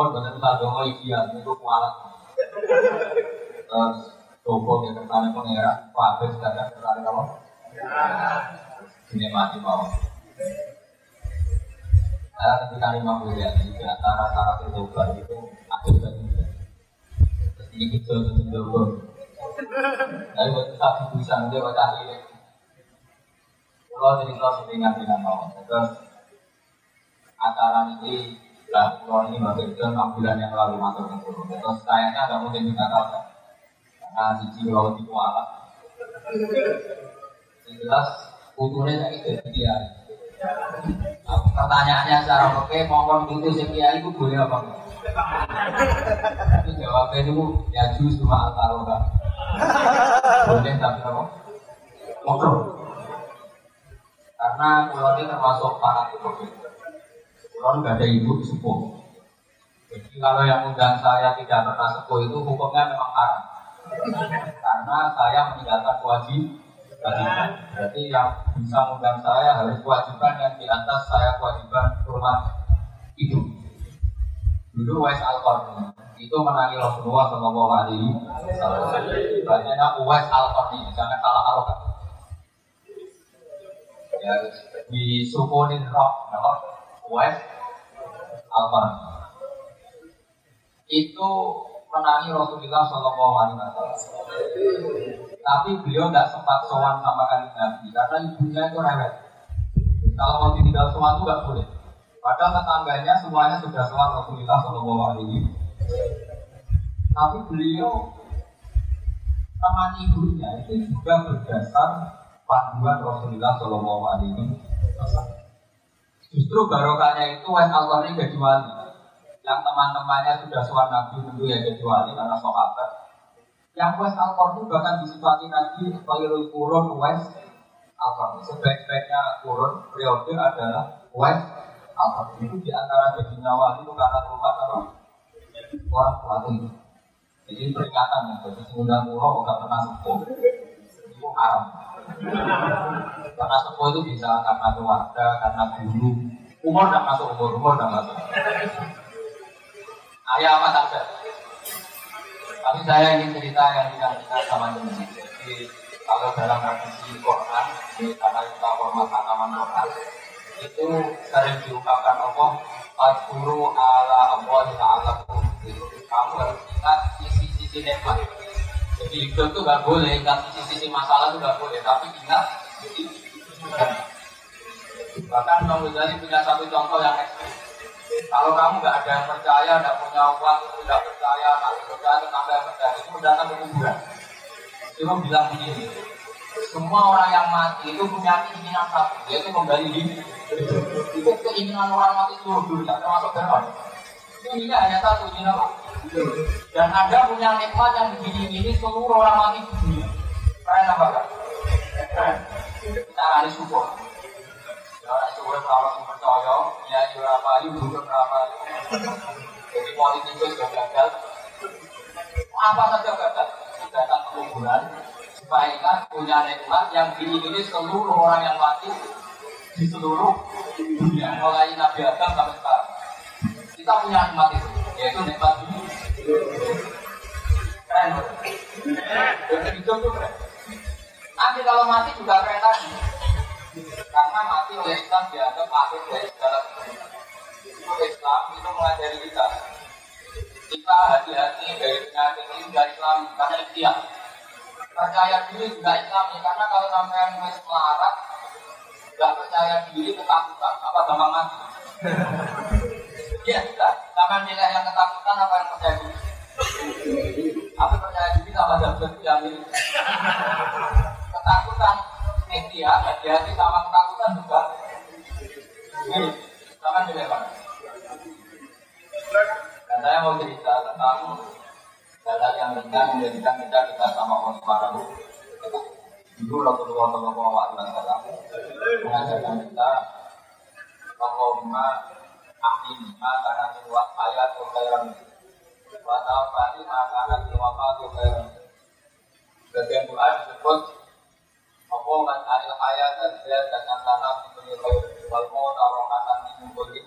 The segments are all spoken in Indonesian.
Pun benar kita dongo iki ya untuk kualat. Terus coba ya tertarik pengira, Pak kadang tertarik apa? Ini mati mau. Saya ketika lima ya, di antara syarat tobat itu ada dan tidak. Ini kita jogo. Tapi buat kita bisa dia baca ini. Kalau jadi kalau sering ngasih nama, terus acara ini lah kalau ini baru itu enam bulan yang lalu ke guru terus kayaknya nggak mungkin kita tahu karena cici kalau di kuala jelas uturnya itu dia pertanyaannya secara oke mau itu sekian itu boleh apa tapi jawabnya itu ya justru al kan boleh tapi apa? Makro karena kalau termasuk para itu kalau nggak ada ibu sepuh. Jadi kalau yang undang saya tidak pernah sepuh itu hukumnya memang haram. Karena saya meninggalkan wajib kewajiban. Berarti yang bisa undang saya harus kewajiban yang di atas saya kewajiban rumah itu. Dulu Wais al itu menangi Rasulullah Shallallahu Alaihi Wasallam. Bacanya Uwais al jangan salah harokat. Ya, di sukunin roh, West Alman itu menangi Rasulullah Shallallahu Alaihi Wasallam. Tapi beliau tidak sempat sowan sama kali Nabi karena ibunya itu rewet. Kalau mau ditinggal sowan itu nggak boleh. Padahal tetangganya semuanya sudah sowan Rasulullah Shallallahu Alaihi Tapi beliau teman ibunya itu juga berdasar panduan Rasulullah Shallallahu Alaihi Wasallam. Justru barokahnya itu Wes al ini jadi wali. Yang teman-temannya sudah suara Nabi tentu ya jadi wali karena sahabat. Yang Wes al itu bahkan disifati Nabi sebagai kurun Wes al Sebaik-baiknya kurun periode adalah Wes al Itu di antara jadinya wali itu karena rumah apa? Orang wali. Jadi peringatan ya, jadi sembilan pulau nggak pernah sepuh. Haram. Karena sepuh itu bisa karena keluarga, karena guru. Umur tidak masuk umur, umur tidak masuk. Ayah apa saja. Tapi saya ingin cerita yang kita sama ini. Jadi kalau dalam tradisi Quran, karena kita hormat tanaman Quran, itu sering diungkapkan Allah Fadkuru ala Allah ta'ala Kamu harus ingat sisi-sisi nikmat jadi itu nggak boleh, ingat sisi-sisi masalah itu nggak boleh, tapi ingat Bahkan Bang Ghazali punya satu contoh yang ekstrim. Kalau kamu nggak ada yang percaya, nggak punya uang, tidak percaya, nggak percaya, tetangga yang percaya, itu datang ke kuburan. Dia bilang begini, semua orang yang mati itu punya keinginan satu, yaitu kembali hidup. Itu keinginan orang mati seluruh dunia, termasuk Fir'aun. Ini hanya satu, ini? Dan Anda punya nikmat yang begini-gini seluruh orang mati dunia. Keren apa kan? Keren. Kita harus syukur. Orang syukur kalau percaya, ya jual apa, yuk bukan. Jadi politik itu sudah gagal. Apa saja gagal. Datang ke kuburan, ingat punya nikmat yang begini-gini seluruh orang yang mati di seluruh dunia. Mulai Nabi Adam sampai sekarang. Kita punya nikmat itu, yaitu nikmat ini Nanti kalau mati juga keren lagi. Karena mati oleh Islam dianggap akhir dari segala Itu Islam itu mengajari kita. Kita hati-hati dari penyakit ini dari Islam karena ikhtiar. Percaya diri juga Islam ya karena kalau sampai nulis melarat nggak percaya diri ketakutan apa gampang mati. Iya sudah, Jangan nilai yang ketakutan apa yang percaya diri. Apa percaya diri sama dapat ini. Ketakutan, ya, hati-hati sama ketakutan juga. Ini, jangan nilai mana. Dan saya mau cerita tentang hal yang ringan menjadikan kita kita sama Allah Subhanahu Dulu Rasulullah Shallallahu Alaihi Wasallam mengajarkan kita bahwa ahli lima karena luas ayat khairan wa tawfani karena wafatu khairan. Bagian doa disebut apa man anil hayat dan dia dengan tanah khair wal maut arohatan min kulli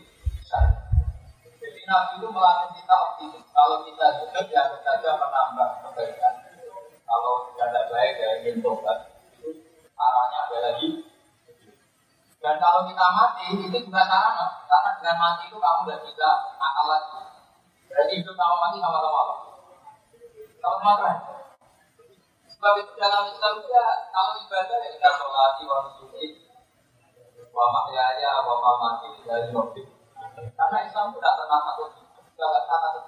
Jadi Nabi itu melatih kita optimis. Kalau kita hidup ya saja menambah kebaikan. Kalau tidak baik ya ingin tobat. Arahnya ada lagi dan kalau kita mati, itu juga sarana. Karena dengan mati itu kamu tidak bisa akal lagi. Berarti hidup kamu mati sama-sama apa? Sama-sama keren. Sebab itu dalam Islam juga, kalau ibadah ya kita sholat, wa nusuki, wa mahyaya, wa mamati, dari mobil. Karena Islam itu tidak pernah takut tidak pernah takut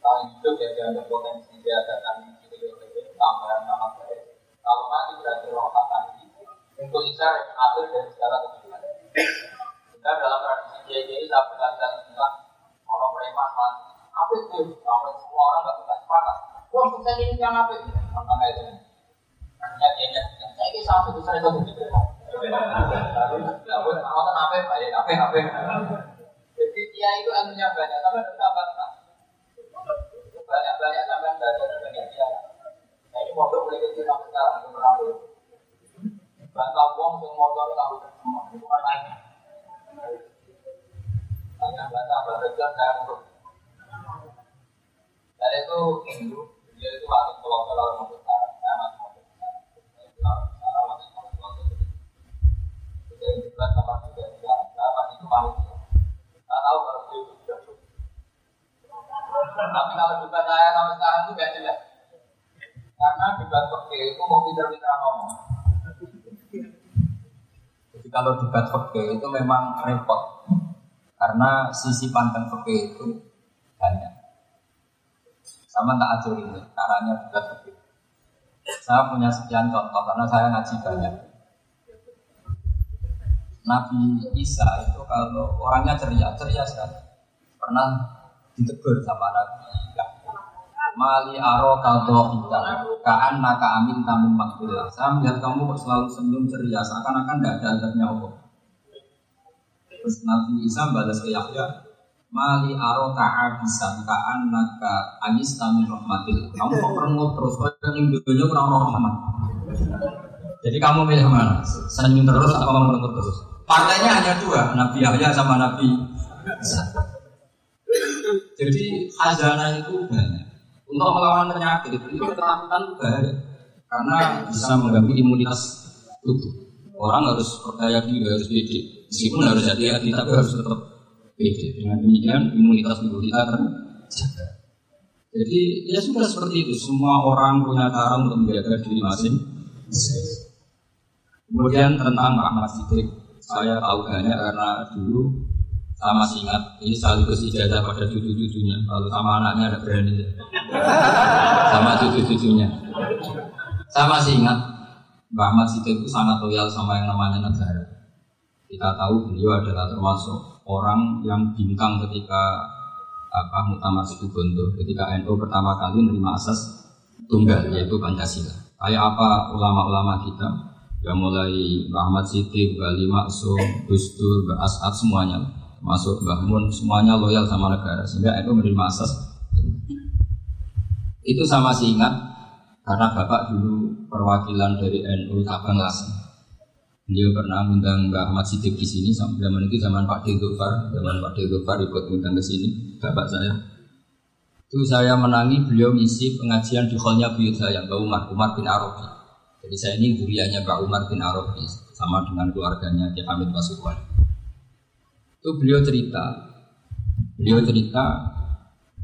Kalau hidup ya ada potensi dia datang itu, tambahan nama baik. Kalau mati berarti roh akan untuk isar yang dari segala kehidupan. Kita dalam tradisi kiai kiai saya berkali-kali bilang orang preman. Apa itu? Sampai semua orang nggak bisa sepakat. Wah, sukses ini yang apa? Makanya itu. Artinya kiainya, saya ini sampai besar itu begitu. Ya, buat awal apa? Apa? Apa? Jadi kiai itu ilmunya banyak, tapi ada tambah banyak-banyak sampai belajar banyak kiai. Nah ini mau boleh kita sampai sekarang, itu bantah uang yang motor itu lainnya hanya bantah itu Hindu itu waktu pulau pulau mau mau saya masih mau besar kita juga sama juga saya masih itu tahu kalau itu sudah tapi kalau debat saya sampai sekarang itu gak jelas. Karena debat pakai itu mau pinter-pinter ngomong kalau debat fakir itu memang repot karena sisi pandang fakir itu banyak. Sama tak ajarin caranya debat fakir. Saya punya sekian contoh karena saya ngaji banyak. Nabi Isa itu kalau orangnya ceria, ceria sekali. Pernah ditegur sama Nabi Mali aro kaldo kita Kaan naka amin tamin makbillah Saya melihat kamu selalu senyum ceria Seakan-akan tidak ada adabnya Allah Terus Nabi Isa balas ke Yahya Mali aro ka'a bisa Kaan naka anis tamin rahmatil. Kamu kok perengut terus Kau yang dunia kurang rahmat. Jadi kamu milih mana? Senyum terus atau merengut terus? Partainya hanya dua Nabi Yahya sama Nabi Jadi khazanah itu banyak untuk melawan penyakit itu ketakutan bahaya karena bisa mengganggu imunitas tubuh. Orang harus percaya diri, harus pede. Meskipun harus hati-hati, tapi harus tetap pede. Dengan demikian imunitas tubuh kita terjaga. Jadi ya sudah seperti itu. Semua orang punya cara untuk menjaga diri masing. Kemudian tentang Ahmad Siddiq, saya tahu banyak karena dulu sama ingat ini sekaligus ijazah pada cucu-cucunya. Kalau sama anaknya ada berani. Sama cucu-cucunya. Sama masih ingat Mbak Ahmad Siddiq itu sangat loyal sama yang namanya negara. Kita tahu beliau adalah termasuk orang yang bintang ketika apa Muktamar Situbondo ketika NU pertama kali menerima asas tunggal yaitu Pancasila. Kayak apa ulama-ulama kita? Yang mulai Mbak Ahmad Siddiq, Mbak Lima Gus Dur, Mbak As'ad semuanya masuk bangun semuanya loyal sama negara sehingga itu menerima asas. Itu sama masih ingat karena bapak dulu perwakilan dari NU cabang Lasem beliau pernah mengundang Mbak Ahmad Siddiq di sini zaman itu zaman Pak Dildofar zaman Pak Dildofar ikut mengundang ke sini bapak saya. Itu saya menangi beliau ngisi pengajian di hallnya buyut saya Mbak Umar Umar bin Arabi jadi saya ini duriannya Mbak Umar bin Arabi sama dengan keluarganya Kiai Hamid itu beliau cerita. Beliau cerita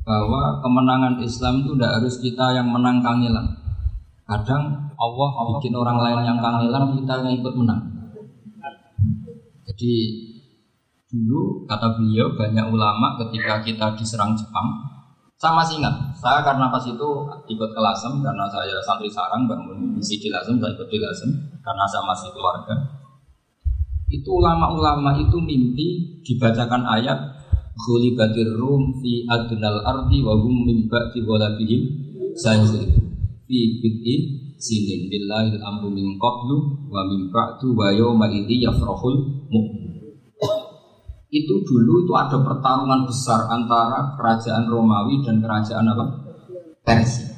bahwa kemenangan Islam itu tidak harus kita yang menang kangelan. Kadang Allah bikin orang lain yang kangelan kita yang ikut menang. Jadi dulu kata beliau banyak ulama ketika kita diserang Jepang saya masih ingat saya karena pas itu ikut ke Lasem karena saya santri sarang bangun misi di Lasem saya ikut di Lasem karena saya masih keluarga itu ulama-ulama itu mimpi dibacakan ayat Khulibatir rum fi adnal ardi wa hum min ba'di ghalabihim sayzil fi bid'in sinin billahil amru min qablu wa min ba'du wa yawma idzi yafrahul mu'min itu dulu itu ada pertarungan besar antara kerajaan Romawi dan kerajaan apa? Persia.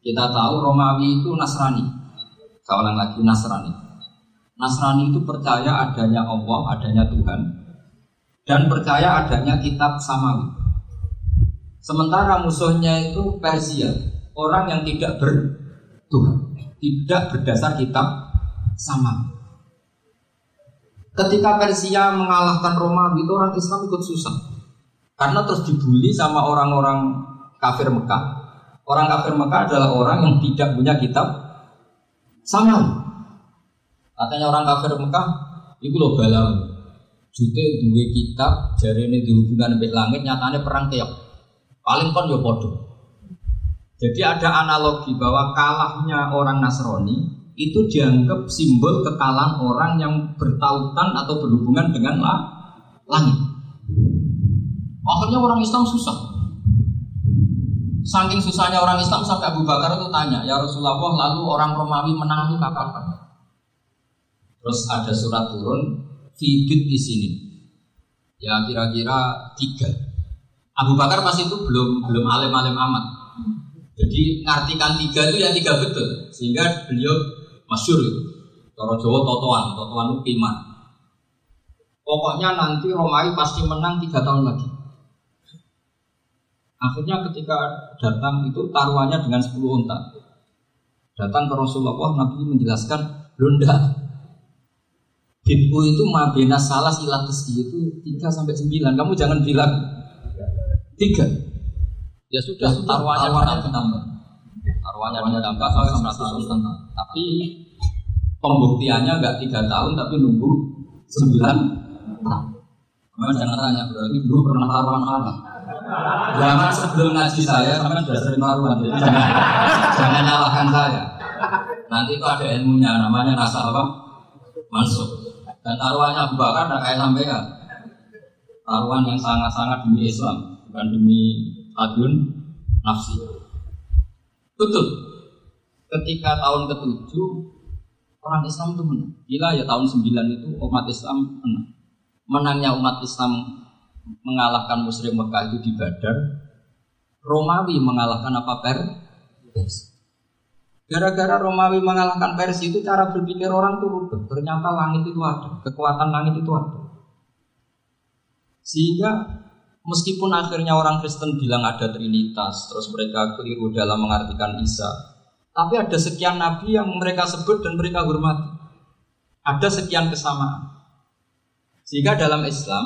Kita tahu Romawi itu Nasrani. Saya ulang lagi Nasrani. Nasrani itu percaya adanya Allah, adanya Tuhan, dan percaya adanya kitab samawi. Sementara musuhnya itu Persia, orang yang tidak bertuhan, tidak berdasar kitab samawi. Ketika Persia mengalahkan Romawi itu orang Islam ikut susah. Karena terus dibully sama orang-orang kafir Mekah. Orang kafir Mekah adalah orang yang tidak punya kitab sama. Katanya orang kafir Mekah, itu loh galau. Jute dua kitab, jari ini dihubungkan dengan langit, nyatanya perang tiap. Paling kon yo podo. Jadi ada analogi bahwa kalahnya orang Nasrani itu dianggap simbol kekalahan orang yang bertautan atau berhubungan dengan lah, langit. Akhirnya orang Islam susah. Saking susahnya orang Islam sampai Abu Bakar itu tanya, ya Rasulullah, lalu orang Romawi menang itu kapan? Terus ada surat turun, Fibit di sini. Ya kira-kira tiga. Abu Bakar pas itu belum belum alim-alim amat. Jadi ngartikan tiga itu ya tiga betul, sehingga beliau masyur itu. Cara Jawa totoan, totoan itu iman. Pokoknya nanti Romawi pasti menang tiga tahun lagi. Akhirnya ketika datang itu taruhannya dengan 10 unta. Datang ke Rasulullah, Nabi menjelaskan, Lunda, Bibu itu mabena salah ilatus itu 3 sampai 9. Kamu jangan bilang 3. Ya sudah, taruhannya ditambah. Taruhannya ditambah sampai 100 unta. Tapi pembuktiannya enggak tiga tahun tapi nunggu sembilan tahun. Memang jangan tanya berarti dulu pernah taruhan apa? Jangan sebelum ngaji saya sampai sudah sering taruhan. Jadi jangan, jangan nyalahkan saya. Nanti itu ada ilmunya namanya nasa apa? Masuk. Dan taruhannya Abu Bakar tidak kayak sampai ya. Taruhan yang sangat-sangat demi Islam bukan demi adun nafsi. Betul. Ketika tahun ketujuh Orang Islam itu menang. Gila ya tahun 9 itu umat Islam menang. Menangnya umat Islam mengalahkan musyrik Mekah itu di Badar. Romawi mengalahkan apa per? Gara-gara Romawi mengalahkan Persia itu cara berpikir orang tuh rubah. Ternyata langit itu ada, kekuatan langit itu ada. Sehingga meskipun akhirnya orang Kristen bilang ada Trinitas, terus mereka keliru dalam mengartikan Isa, tapi ada sekian nabi yang mereka sebut dan mereka hormati. Ada sekian kesamaan. Sehingga dalam Islam,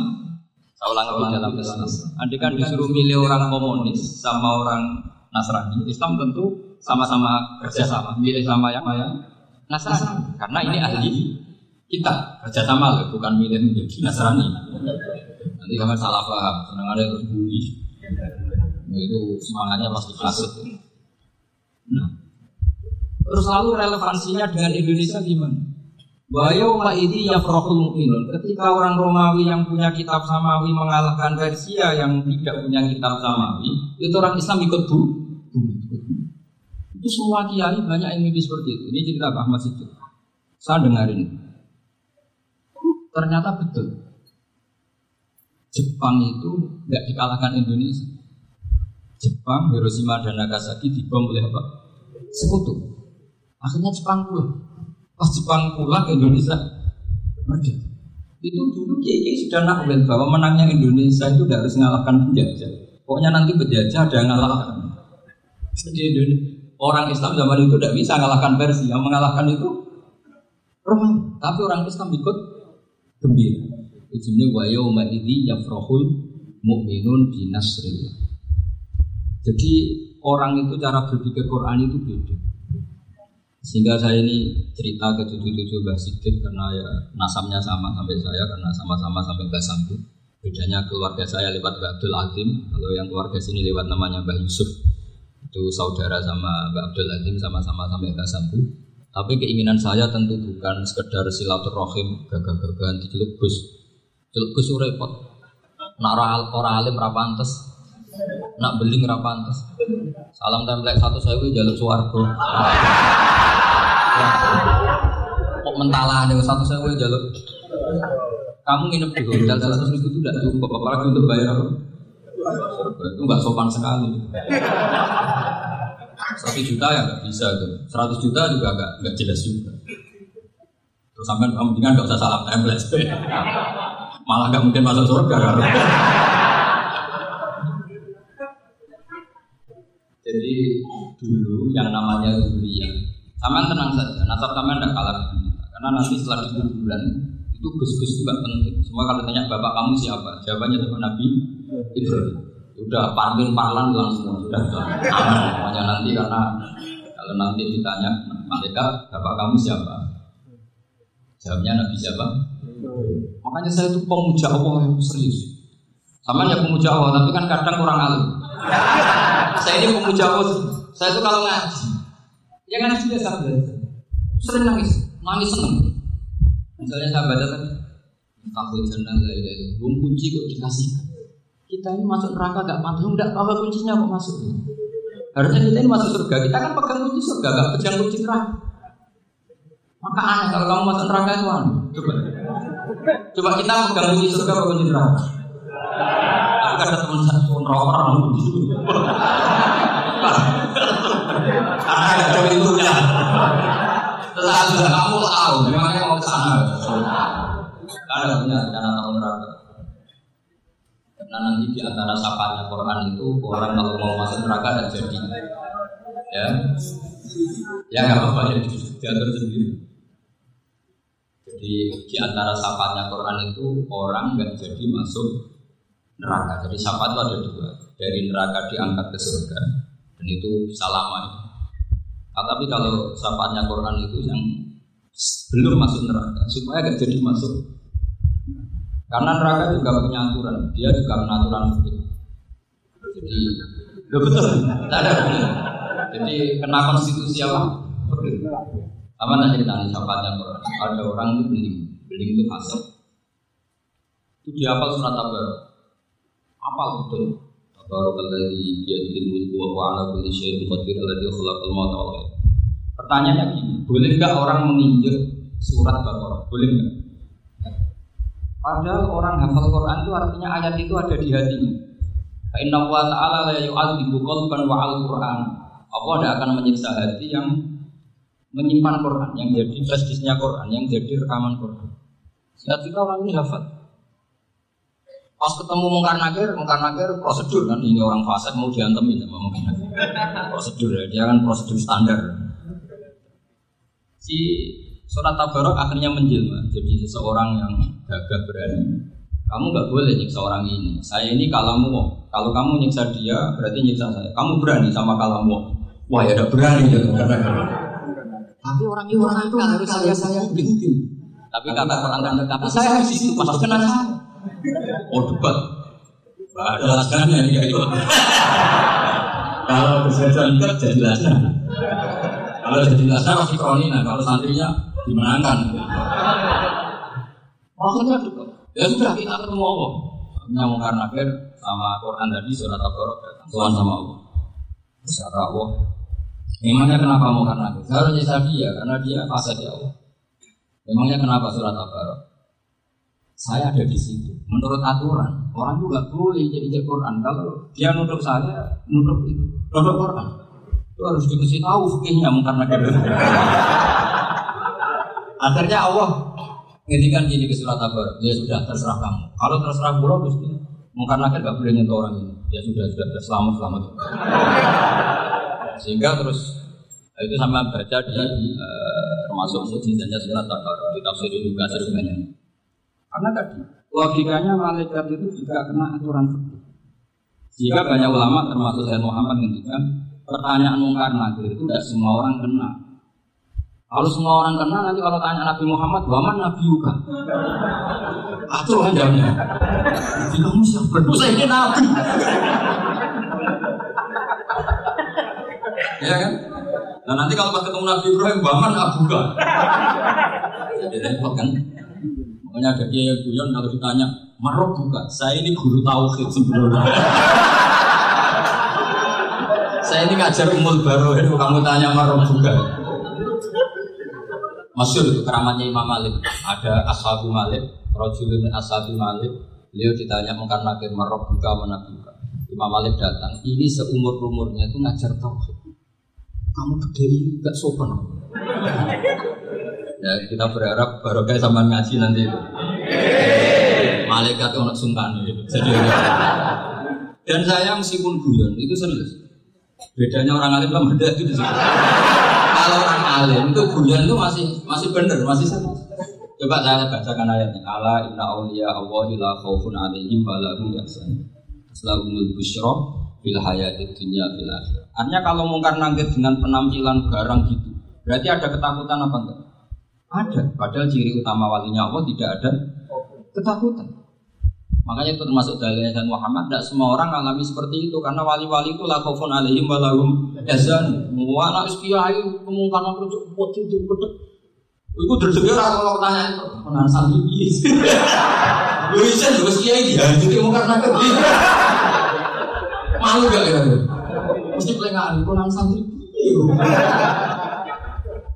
saya ulang lagi dalam Islam, Anda kan disuruh milih orang komunis sama orang Nasrani, Islam tentu sama-sama kerjasama, milih sama yang yang Nasrani. Karena ini ahli kita kerjasama loh, bukan milih menjadi Nasrani. Nanti kalian salah paham, senang ada terus bully. Itu semangatnya pasti kasut. Nah, Terus lalu relevansinya dengan Indonesia gimana? Wa ini ya mu'minun. Ketika orang Romawi yang punya kitab Samawi mengalahkan Persia yang tidak punya kitab Samawi, itu orang Islam ikut bu. Itu semua kiai banyak yang mimpi seperti itu. Ini cerita Pak Ahmad itu. Saya dengarin. Ternyata betul. Jepang itu nggak dikalahkan Indonesia. Jepang, Hiroshima dan Nagasaki dibom oleh apa? Sekutu. Akhirnya Jepang pulang. Pas Jepang pulang ke Indonesia merdeka. Itu dulu kiai sudah nakwil bahwa menangnya Indonesia itu tidak harus mengalahkan penjajah. Pokoknya nanti penjajah ada yang mengalahkan. Jadi orang Islam zaman itu tidak bisa mengalahkan Persia. Yang mengalahkan itu Romawi. Tapi orang Islam ikut gembira. Ujungnya wa yauma idzi yafrahul mu'minun binasrillah. Jadi orang itu cara berpikir Quran itu beda. Sehingga saya ini cerita ke cucu-cucu Mbah Siddiq karena ya nasabnya sama sampai saya karena sama-sama sampai Mbah Sambu. Bedanya keluarga saya lewat Mbah Abdul Azim, kalau yang keluarga sini lewat namanya Mbah Yusuf. Itu saudara sama Mbah Abdul Azim sama-sama sampai Mbah Sambu. Tapi keinginan saya tentu bukan sekedar silaturahim gagah-gagahan di Gus. Celuk Gus repot. Nak ora ora alim ra pantes. Nak beling ra pantes. Salam templek satu saya jaluk suwargo. Kok mentalah nih satu saya jaluk. Kamu nginep di hotel seratus ribu itu tidak cukup, apalagi untuk bayar? Itu nggak sopan sekali. Satu juta ya nggak bisa tuh. Seratus juta juga nggak nggak jelas juga. Terus sampai kamu dengan nggak usah salam tempel Malah nggak mungkin masuk surga. Jadi dulu yang namanya kuliah, sama tenang saja, nasab sama tidak kalah karena nanti setelah di bulan itu gus-gus juga penting. Semua kalau tanya bapak kamu siapa, jawabannya sama Nabi Ibrahim. Sudah parmin parlan langsung sudah aman. Nanti karena kalau nanti ditanya malaikat bapak kamu siapa, jawabnya Nabi siapa? Makanya saya itu pemuja Allah yang serius. Sama ya pemuja Allah, tapi kan kadang kurang alim. saya ini pemuja Allah. Saya itu kalau ngaji, ya ngaji biasa belajar. Sering nangis, nangis seneng. Misalnya saya baca tadi, takut jenazah itu, belum kunci kok dikasih. Kita ini masuk neraka gak pantas, enggak tahu kuncinya kok masuk. Harusnya kita ini masuk surga, kita kan pegang kunci surga, gak pegang kunci neraka. Maka aneh kalau kamu masuk neraka itu aneh. Coba. Coba kita pegang kunci surga apa kunci neraka? Tapi ada teman satu neraka orang kunci Karena ada coba itu ya. Terus kamu tahu, memangnya mau ke sana. Karena punya rencana tahun neraka. Karena nanti di antara sapanya Quran itu orang kalau mau masuk neraka dan jadi, ya, ya nggak apa-apa ya diatur sendiri. Jadi di antara sapanya Quran itu orang nggak jadi masuk neraka. Jadi sapa itu ada dua. Dari neraka diangkat ke surga dan itu bisa lama. Nah, tapi kalau sapanya Quran itu yang belum masuk neraka supaya nggak jadi masuk. Karena neraka juga punya aturan, dia juga punya aturan begitu. Jadi, lo betul, tidak ada. Jadi kena konstitusi apa? Apa nanti cerita nih sahabatnya? Ada orang itu beling, beling itu fasik. Itu dia apa surat tabar? Apa betul? Tabarakalladzi biyadihil mulku wa huwa ala kulli syai'in qadir alladzi khalaqal mauta hayat. Pertanyaannya gini, boleh nggak orang menginjak surat Baqarah? Boleh nggak? Padahal orang hafal Quran itu artinya ayat itu ada di hatinya. Inna wa ta'ala la yu'adzibu qalban wa al-Qur'an. Allah tidak akan menyiksa hati yang menyimpan Quran, yang jadi flash Quran, yang jadi rekaman Quran. Sehingga kita orang ini hafal. Pas ketemu mungkar nakir, mungkar nakir prosedur kan ini orang fasik mau diantemin sama mungkar Prosedur ya, dia kan prosedur standar. Si surat tabarok akhirnya menjelma jadi seseorang yang gagah berani. Kamu nggak boleh nyiksa orang ini. Saya ini kalamu. Kalau kamu nyiksa dia, berarti nyiksa saya. Kamu berani sama kalamu. Wah ya udah berani ya. Tapi orang itu orang itu harus saya saya mungkin. Tapi kata Quran kan, tapi saya di situ pasti kena saya. Oh debat. Ada alasannya ya itu. Kalau kesehatan enggak jadi alasan. Kalau jadi alasan masih kronina. Kalau santrinya dimenangkan. Maksudnya debat. Ya sudah kita ketemu Allah. Nyamuk karena sama Quran tadi surat Al-Baqarah Tuhan sama Allah. Secara Allah Memangnya kenapa mau karena itu? Harusnya saya dia, karena dia fasik ya Allah. Memangnya kenapa surat al Saya ada di situ. Menurut aturan, orang juga boleh jadi Quran. Kalau dia nuduh saya, nuduh itu, nuduh Quran. Itu harus dikasih tahu fikihnya karena gitu. Akhirnya Allah ngedikan gini ke surat al Ya sudah, terserah kamu. Kalau terserah pulau, terus karena gak boleh nyentuh orang ini. Ya sudah, sudah, sudah selamat, sehingga terus itu sama baca di uh, termasuk mujizatnya surat Al-Baqarah di tafsir juga sering banyak. Karena tadi logikanya malaikat itu juga kena aturan fikih. Jika banyak ulama termasuk saya Muhammad ngendikan pertanyaan mungkar nakir itu tidak semua orang kena. Kalau semua orang kena nanti kalau tanya Nabi Muhammad, waman Nabi juga. Acuh kan jawabnya. Jadi kamu siapa? Ini Nabi. ya kan? Nah nanti kalau pas ketemu Nabi Ibrahim, Baman Abuka. Jadi repot kan? Makanya ada dia yang guyon kalau ditanya, Marok buka. Saya ini guru tauhid sebelumnya. saya ini ngajar umul baru, kamu tanya marok buka. Masyur itu keramatnya Imam Malik. Ada Ashabu Malik, Rajulun Ashabi Malik. Beliau ditanya mungkin nakir marok buka mana buka. Imam Malik datang. Ini seumur umurnya itu ngajar tauhid. Kamu gede gak sopan. ya kita berharap baru kayak sama ngaji nanti itu. Malaikat untuk sungkan Jadi dan saya meskipun guyon itu serius. Bedanya orang alim sama beda itu di situ. Kalau orang alim itu guyon itu masih masih benar, masih serius. Coba saya bacakan ayatnya. Allah inna awliya Allah la khaufun alaihim wa lahum yahzanun. Aslahumul busyra fil hayati dunya fil. Artinya kalau mungkar nangkit dengan penampilan garang gitu, berarti ada ketakutan apa enggak? Ada. Padahal ciri utama walinya Allah tidak ada ketakutan. Makanya itu termasuk dalilnya Sayyid Muhammad. Tidak semua orang mengalami seperti itu karena wali-wali itu lah khaufun alaihim walahum yazan. Wa anak kiai kemungkaran kerja buat itu bedek. Iku terdengar kalau pertanyaan pertanyaan santri piye. Lu bisa juga jadi mungkar nakal. Malu gak ya? Mesti pelengahan itu nang santri.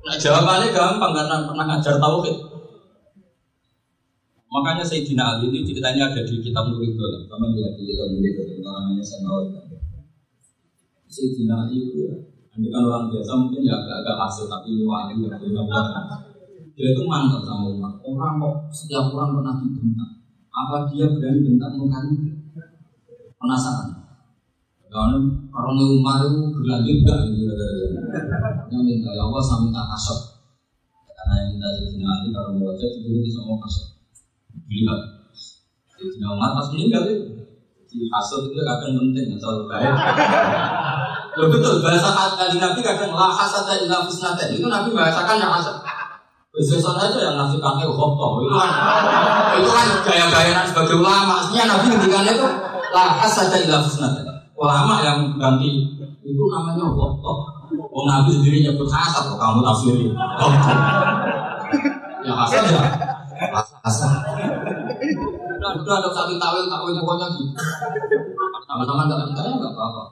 Nah jawabannya gampang karena pernah ngajar tauhid. Makanya Sayyidina Ali ini ceritanya ada di kitab Nuridul. Kamu lihat di kitab Nuridul, namanya saya. Sayyidina Ali itu ya, ini kan orang biasa mungkin ya agak-agak hasil tapi wali ya, dia itu mantap sama Umar. Orang kok setiap orang pernah dibentak. Apa dia berani bentak mukanya? Penasaran. Karena orang Umar itu berlanjut gak gitu. Yang minta ya Allah saya minta kasut. Karena yang minta Sayyidina Ali kalau mau wajah itu bisa mau kasut. Gila. Sayyidina Umar pas meninggal itu. Di kasut itu kadang penting, asal baik. Loh betul, bahasa kali Nabi kadang lah hasada ila fusnaten. Itu Nabi bahasakan yang hasad. Besok aja yang nafsi pakai khotoh itu kan itu kan gaya-gayaan sebagai ulama. Aslinya Nabi ngendikannya itu lah hasada ila fusnaten. Ulama yang ganti itu namanya khotoh. Oh Nabi sendiri nyebut hasad, kok kamu tafsiri khotoh. Ya hasad ya hasad. Udah, ada satu tawil, tawil pokoknya gitu. Sama-sama nggak percaya nggak apa-apa.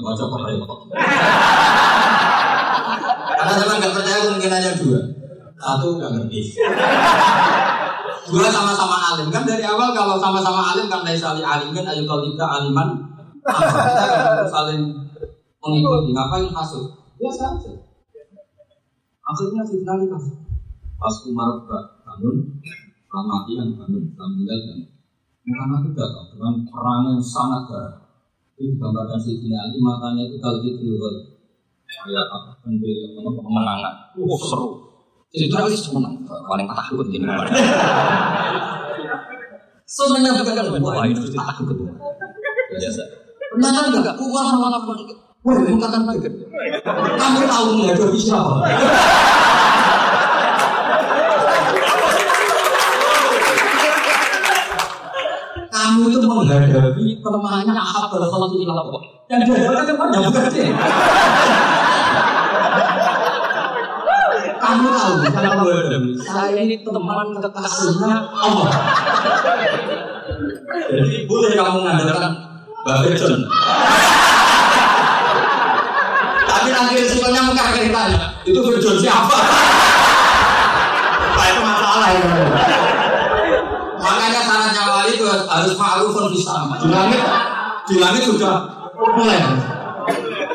Baca repot. Karena saya nggak percaya kemungkinannya dua. Satu nggak ngerti. Dua sama-sama alim kan dari awal kalau sama-sama alim kan dari saling alim kan ayo kalau kita aliman kita kan saling mengikuti ngapain kasut biasa aja akhirnya si Ali kasut pas Umar bangun mati yang bangun meninggal kan Muhammad itu datang dengan perang yang sangat garang itu digambarkan Sayyidina Ali matanya itu kalau gitu kayak apa? Pendil yang pemenangan. Oh seru. Sayyidina Ali menang. Paling takut ini Sebenarnya bukan wah itu takut biasa. Pernah enggak uang malah Wah, bukan pikir. Kamu tahu menghadapi siapa? Kamu itu menghadapi temannya apa? Kalau tidak apa? Yang dihadapan temannya bukan dia kamu tahu kamu menghadapi saya ini teman kekasihnya Allah. Jadi boleh kamu mengandalkan Mbak John tapi nanti resikonya muka ditanya itu John siapa? Pak itu masalah ya Makanya itu harus ma'rufun bisa. Di langit, di langit sudah mulai.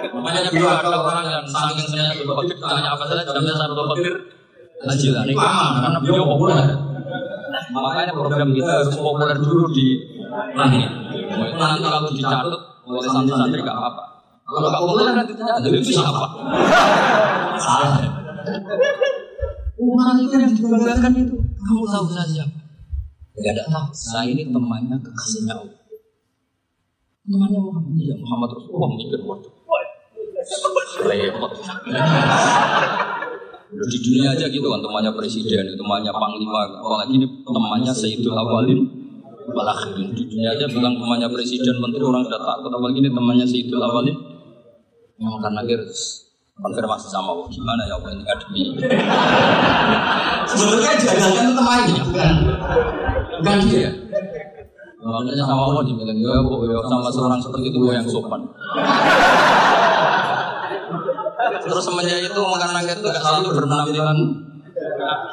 Makanya dulu ada orang yang saking saya berpikir tanya apa saja jamnya saya berpikir Haji lah, ini aman karena beliau populer. Makanya program kita harus populer dulu di langit. Nanti kalau dicatat oleh santri-santri nggak apa-apa. Kalau nggak populer nanti tanya, itu siapa? Salah. Umat itu yang dibanggakan itu, kamu tahu saya siapa? Ya tidak tahu. Saya ini temannya kekasihnya Allah. Temannya Muhammad. Ya Muhammad Rasulullah mikir waktu. Repot. Di dunia aja gitu kan temannya presiden, temannya panglima, apalagi ini temannya Sayyidul Awalin wal. Di dunia aja bilang temannya presiden, menteri orang sudah takut, apalagi ini temannya Sayyidul Awalin. Yang karena harus konfirmasi sama Allah gimana ya Allah ini ngademi sebenarnya jagalkan temannya bukan bukan dia Makanya sama Allah dibilang ya bu, ya sama seorang seperti itu yang sopan. Terus semenjak itu makan nugget itu gak selalu berpenampilan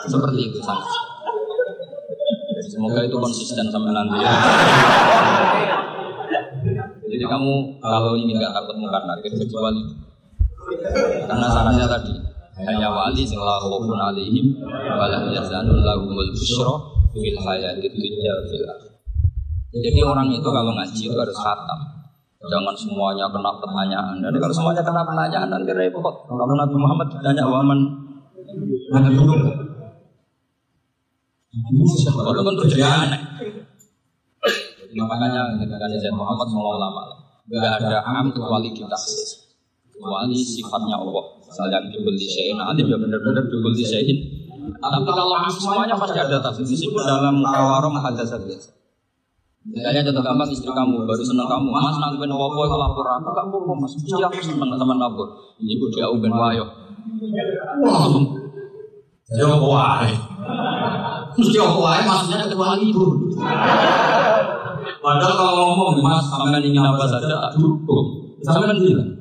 seperti itu sama. Semoga itu konsisten sampai nanti. Jadi kamu kalau ingin nggak takut makan nugget kecuali itu. Karena sarannya tadi hanya wali sing la khaufun alaihim wa la yahzanun lahumul busyra fil hayatid dunya fil. Jadi orang itu kalau ngaji itu harus khatam. Jangan semuanya kena pertanyaan. Dan kalau semuanya kena pertanyaan nanti repot. Kalau Nabi Muhammad ditanya waman mana dulu. Itu kan terjadi aneh. Makanya ketika Zaid Muhammad semua ulama nggak ada am kecuali kita kecuali sifatnya Allah. Misalnya dibel di syai'in alim ya benar-benar dibel di syai'in. Tapi kalau am semuanya pasti ada tafsir. Meskipun dalam mukawarah hadasat biasa. Misalnya contoh gampang istri kamu baru seneng kamu, mas nanti apa apa kalau lapor aku gak apa mas, mesti aku seneng sama lapor. Ibu dia uben wayo. Ya wae. Mesti aku wae maksudnya ketua ibu. Padahal kalau ngomong mas sampean ingin apa saja tak dukung. Sampean bilang,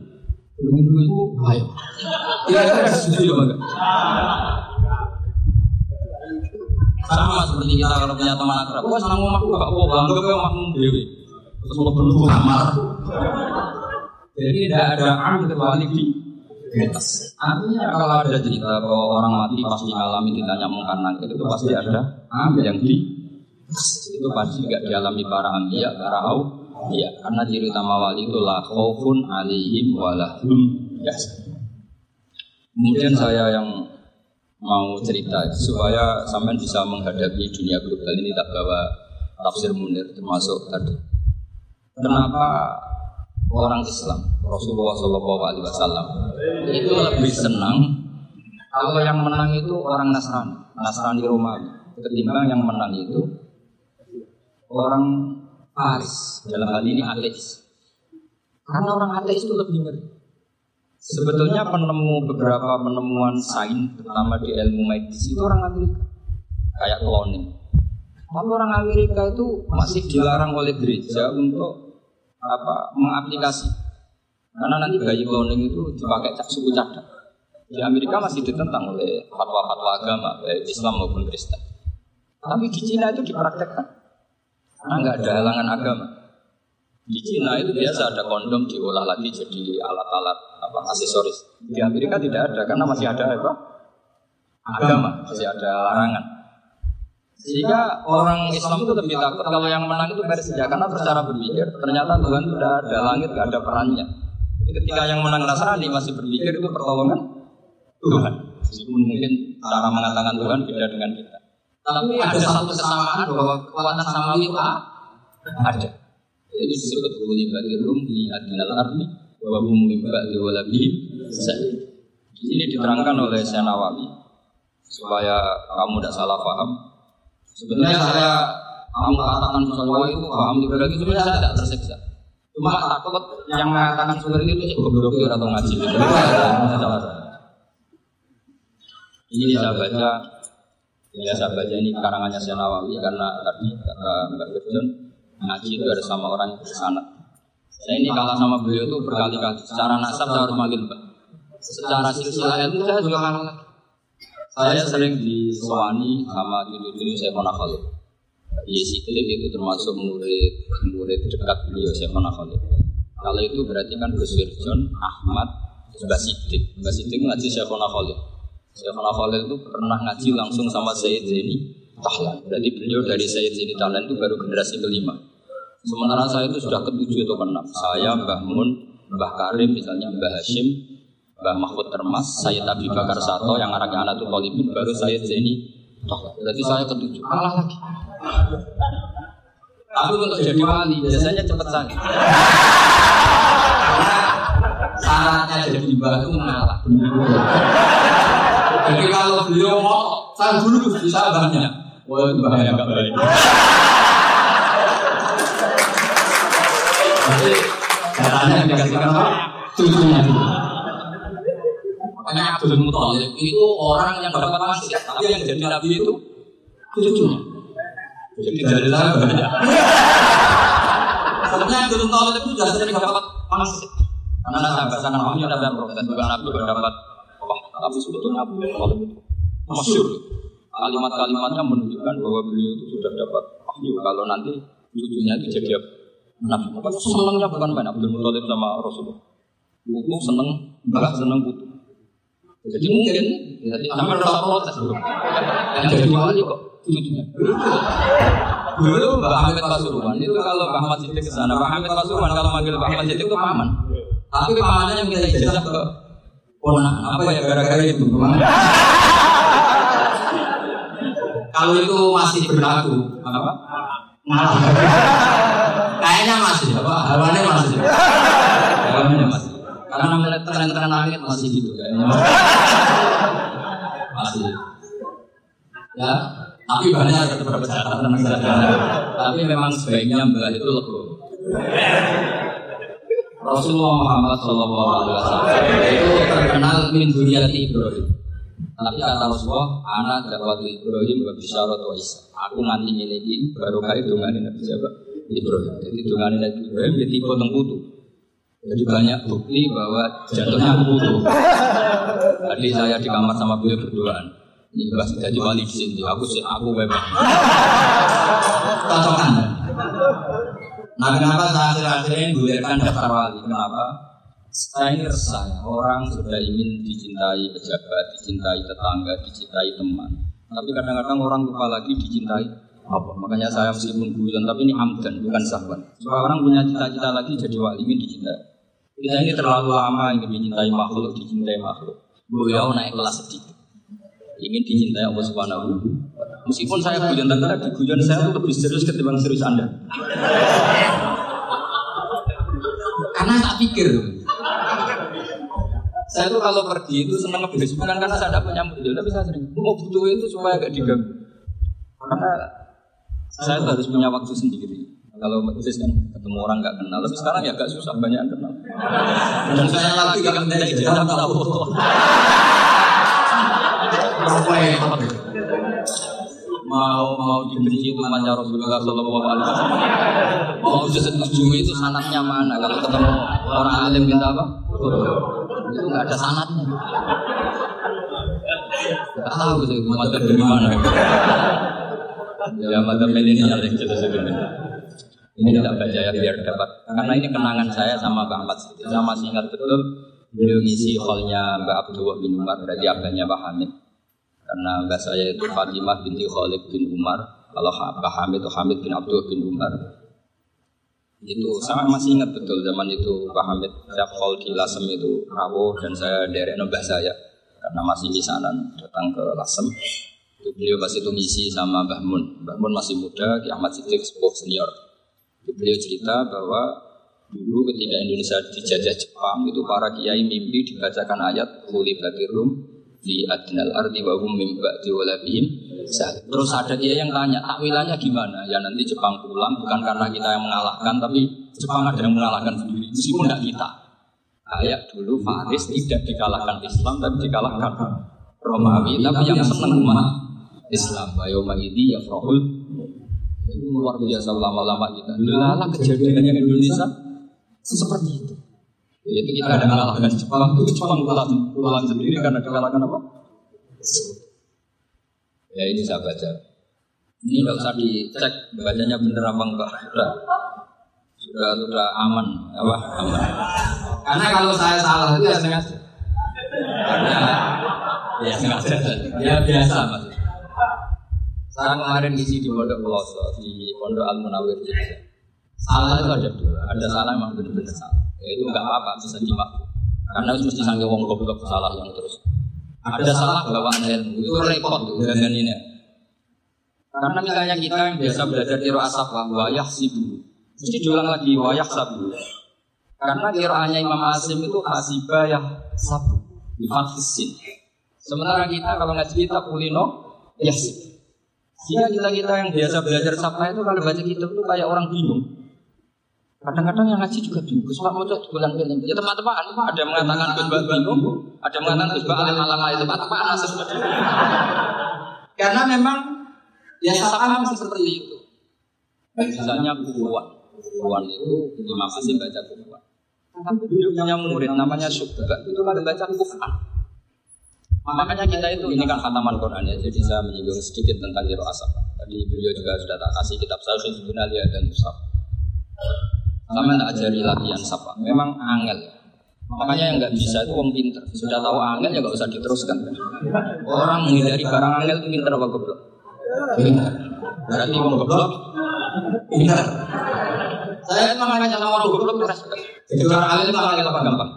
begitu itu ayo. Ya, ya, setuju enggak? Sama seperti kita kalau punya teman akrab, wah senang omahku gak apa bangga ke omahmu dewi. Terus mau perlu kamar. Jadi tidak ada am kecuali di atas. Artinya kalau ada cerita bahwa orang mati pasti mengalami ditanya mengkanan itu pasti ada am yang di itu pasti gak dialami para ambia, para au. Iya, karena ciri utama wali itu la khaufun alaihim walahum yas. Kemudian saya yang mau cerita supaya sampean bisa menghadapi dunia global ini tak bawa tafsir munir termasuk tadi. Kenapa orang Islam Rasulullah Shallallahu Alaihi Wasallam itu lebih senang kalau yang menang itu orang Nasrani, Nasrani Romawi ketimbang yang menang itu orang Paris dalam hal ini ateis. Karena orang ateis itu lebih ngeri. Sebetulnya penemu beberapa penemuan sains, terutama di ilmu medis itu orang Amerika, kayak cloning. Tapi orang Amerika itu masih dilarang oleh gereja untuk apa mengaplikasi. Karena nanti bayi cloning itu dipakai suku cadang. Di Amerika masih ditentang oleh fatwa-fatwa agama, baik Islam maupun Kristen. Tapi di Cina itu dipraktekkan. Karena nggak ada halangan agama. Di Cina itu biasa ada kondom diolah lagi jadi alat-alat apa aksesoris. Di Amerika tidak ada karena masih ada apa? Agama, masih ada larangan. Sehingga orang Islam itu lebih takut kalau yang menang itu Persia karena secara berpikir ternyata Tuhan tidak ada langit, tidak ada perannya. Ketika yang menang Nasrani masih berpikir itu pertolongan Tuhan. Meskipun mungkin cara mengatakan Tuhan beda dengan kita. Tapi ada satu kesamaan bahwa kekuatan samawi itu ada. Jadi disebut buli bagi rum di adinal ardi bahwa bumi bagi walabi Di sini diterangkan oleh Syekh Nawawi supaya kamu tidak salah paham. Sebenarnya saya kamu katakan sesuatu itu paham lagi sebenarnya saya tidak tersiksa. Cuma takut yang mengatakan seperti itu cukup blokir atau ngaji. Itu Ini saya baca Ya saya baca ini karangannya Syekh Nawawi karena tadi kata Mbak Gurjon ngaji itu harus sama orang yang bersanat. Saya ini kalah sama beliau itu berkali-kali. Secara nasab saya harus manggil Mbak. Secara silsilah ilmu saya juga kalah lagi. Saya sering disewani sama dulu-dulu saya pernah Khalid. Yesidik itu termasuk murid murid dekat beliau saya pernah Khalid. Kalau itu berarti kan Gus Wirjon, Ahmad, Mbak Sidik. Mbak Sidik ngaji saya pernah Khalid. Itu pernah ngaji langsung sama Sayyid Zaini Tahlan. Berarti beliau dari Sayyid Zaini Tahlan itu baru generasi kelima. Sementara saya itu sudah ketujuh atau keenam. Saya, Mbah Mun, Mbah Karim, misalnya Mbah Hashim, Mbah Mahfud Termas, Sayyid Abi Bakar Sato, yang anaknya anak itu Tolibin, baru Sayyid Zaini Tahlan. Berarti saya ketujuh. Kalah lagi. Tapi untuk jadi wali biasanya cepat saja. Syaratnya jadi mbah itu mengalah. Jadi kalau beliau mau, saya dulu bisa banyak. Wah itu bahaya gak baik. Katanya yang dikasihkan apa? Cucunya. Makanya Abdul Muthalib itu orang yang dapat wasiat, tapi yang jadi nabi itu cucunya. Jadi dari saya banyak. Sebenarnya Abdul Muthalib itu sudah sering dapat pangsit. Karena saya bahasakan wahyu Nabi yang protes juga Nabi juga dapat wah, tapi sebetulnya Abdul Muthalib itu masyur. Kalimat-kalimatnya menunjukkan bahwa beliau itu sudah dapat wahyu. Kalau nanti cucunya itu jadi Nabi. Maka senangnya bukan main Abdul Muthalib sama Rasulullah. Buku seneng, mbah seneng putu. Jadi mungkin, jadi sampai rasa protes. Yang jadi wali kok cucunya. Dulu Mbak Hamid Pasuruan itu kalau Mbak Ahmad Siddiq ke sana, Mbak Hamid Pasuruan kalau manggil Mbak Ahmad Siddiq itu paman. Tapi pamannya minta ijazah ke ponakan. Apa ya gara-gara itu? kalau itu masih berlaku, apa? Ngalah. Kayaknya masih, apa? Hawannya masih. Hawannya masih. Karena melihat tren-tren langit masih gitu kayaknya. Masih. Ya, tapi banyak tetap catatan catatan. Tapi memang sebaiknya mbak itu lebih. Rasulullah Muhammad Shallallahu Alaihi Wasallam itu terkenal min duriyati Ibrahim. Tapi kata Rasulullah, anak dapat Ibrahim roto Isa. Aku nanti ini baru kali dengan Nabi siapa? Ibrahim. Jadi dengan Nabi Ibrahim jadi potong putu. Jadi banyak bukti bahwa jatuhnya aku putu. Tadi saya di kamar sama beliau berduaan. Ini bahas jadi wali di sini. Aku sih aku bebas. Cocokan. Nah kenapa saya akhir-akhir ini gulirkan daftar wali? Kenapa? Saya ini resah ya. Orang sudah ingin dicintai pejabat, dicintai tetangga, dicintai teman. Tapi kadang-kadang orang lupa lagi dicintai apa? Makanya saya meskipun guyon, tapi ini amdan, bukan sahabat. Supaya orang punya cita-cita lagi jadi wali, ingin dicintai. Kita ini terlalu lama ingin dicintai makhluk, dicintai makhluk. Beliau naik kelas sedikit. Ingin dicintai Allah Subhanahu Meskipun saya guyon tadi, guyon saya lebih serius ketimbang serius Anda. Karena tak pikir. Saya tuh kalau pergi itu senang ngebahas bukan karena saya tidak punya modal, tapi saya sering mau butuh itu supaya gak diganggu. Karena saya harus punya waktu sendiri. Kalau majelis kan ketemu orang nggak kenal, tapi sekarang ya gak susah banyak yang kenal. Dan saya lagi gak kenal ijazah tak foto. Mau mau dibenci itu umatnya Rasulullah Shallallahu Alaihi Wasallam. Mau disetujui itu sanatnya mana? Kalau ketemu orang alim minta apa? Itu nggak ada sanatnya. Tahu sih umat dari mana. Ya mata milenial yang jelas itu. Ini tidak baca ya biar dapat. Karena ini kenangan saya sama Mbak Ahmad. Saya masih ingat betul beliau ngisi hallnya Mbak Abdullah bin Umar berarti abahnya Mbak Hamid. Karena Mbak saya itu Fatimah binti Khalid bin Umar. Kalau Mbak Hamid itu Hamid bin Abdullah bin Umar. Itu saya masih ingat betul zaman itu Mbak Hamid setiap hall di Lasem itu rawuh dan saya derek Mbah saya karena masih misanan datang ke Lasem. Itu beliau pas itu ngisi sama Mbah Mun. Mbah Mun masih muda, Ki Ahmad Siddiq sepuh senior. Beliau cerita bahwa dulu ketika Indonesia dijajah Jepang itu para kiai mimpi dibacakan ayat Kuli Rum di adnal arti wa hum mim Terus ada kiai yang tanya, takwilannya gimana? Ya nanti Jepang pulang bukan karena kita yang mengalahkan, tapi Jepang ada yang mengalahkan sendiri, meskipun tidak kita. Ayat dulu Faris tidak dikalahkan Islam, tapi dikalahkan Romawi, tapi yang senang umat Islam. Bayoma ini ya Frohul itu luar biasa lama-lama kita. Lala kejadiannya Indonesia seperti itu. Jadi kita ada mengalahkan Jepang, itu Jepang pulang, pulang sendiri karena dikalahkan apa? Ya ini saya baca. Ini tidak usah dicek bacanya bener apa enggak. Sudah, sudah, sudah aman, apa? Aman. Karena kalau saya salah itu ya sengaja. Karena ya sengaja. Ya biasa mas. Saya kemarin isi di Pondok Peloso, di Pondok Al Munawir Jogja. Salah itu ada dua, ada salah memang benar-benar salah. Ya, itu nggak apa-apa, bisa dimaklum. Karena itu mesti sange wong goblok salah yang terus. Ada salah bawaan ilmu, itu repot tuh dengan ini. Karena misalnya kita yang biasa belajar kiro asap wayah sibu, mesti diulang lagi wayah sabu. Karena kiroannya Imam Asim itu hasiba ya sabu, di fathisin. Sementara kita kalau ngaji kita kulino, yasib. Sehingga kita kita yang biasa belajar sapa itu kalau baca kitab itu kayak orang bingung. Kadang-kadang yang ngaji juga bingung. Gus Pak mau bulan film. Ya teman-teman, ada yang mengatakan Gus Pak bingung, ada yang mengatakan Gus Pak alim alam itu teman-teman Karena memang ya sapa seperti itu. Misalnya kufuan. Kufuan itu Imam Asim baca kufuan. Tapi punya murid namanya Syubha. Itu kan baca kufan. Makanya kita itu ini kan khataman Quran ya, jadi saya menyinggung sedikit tentang Hiro Asap. Tadi beliau juga sudah tak kasih kitab saya Hizbun Aliyah dan Musaf. Sama tak ajari latihan sapa. Memang angel. Makanya yang nggak bisa itu wong pinter. Sudah tahu angel ya nggak usah diteruskan. Orang menghindari barang angel itu pinter apa goblok? Pinter. Berarti wong goblok pinter. Saya makanya sama orang goblok respect. Jadi orang angel itu angel apa gampang?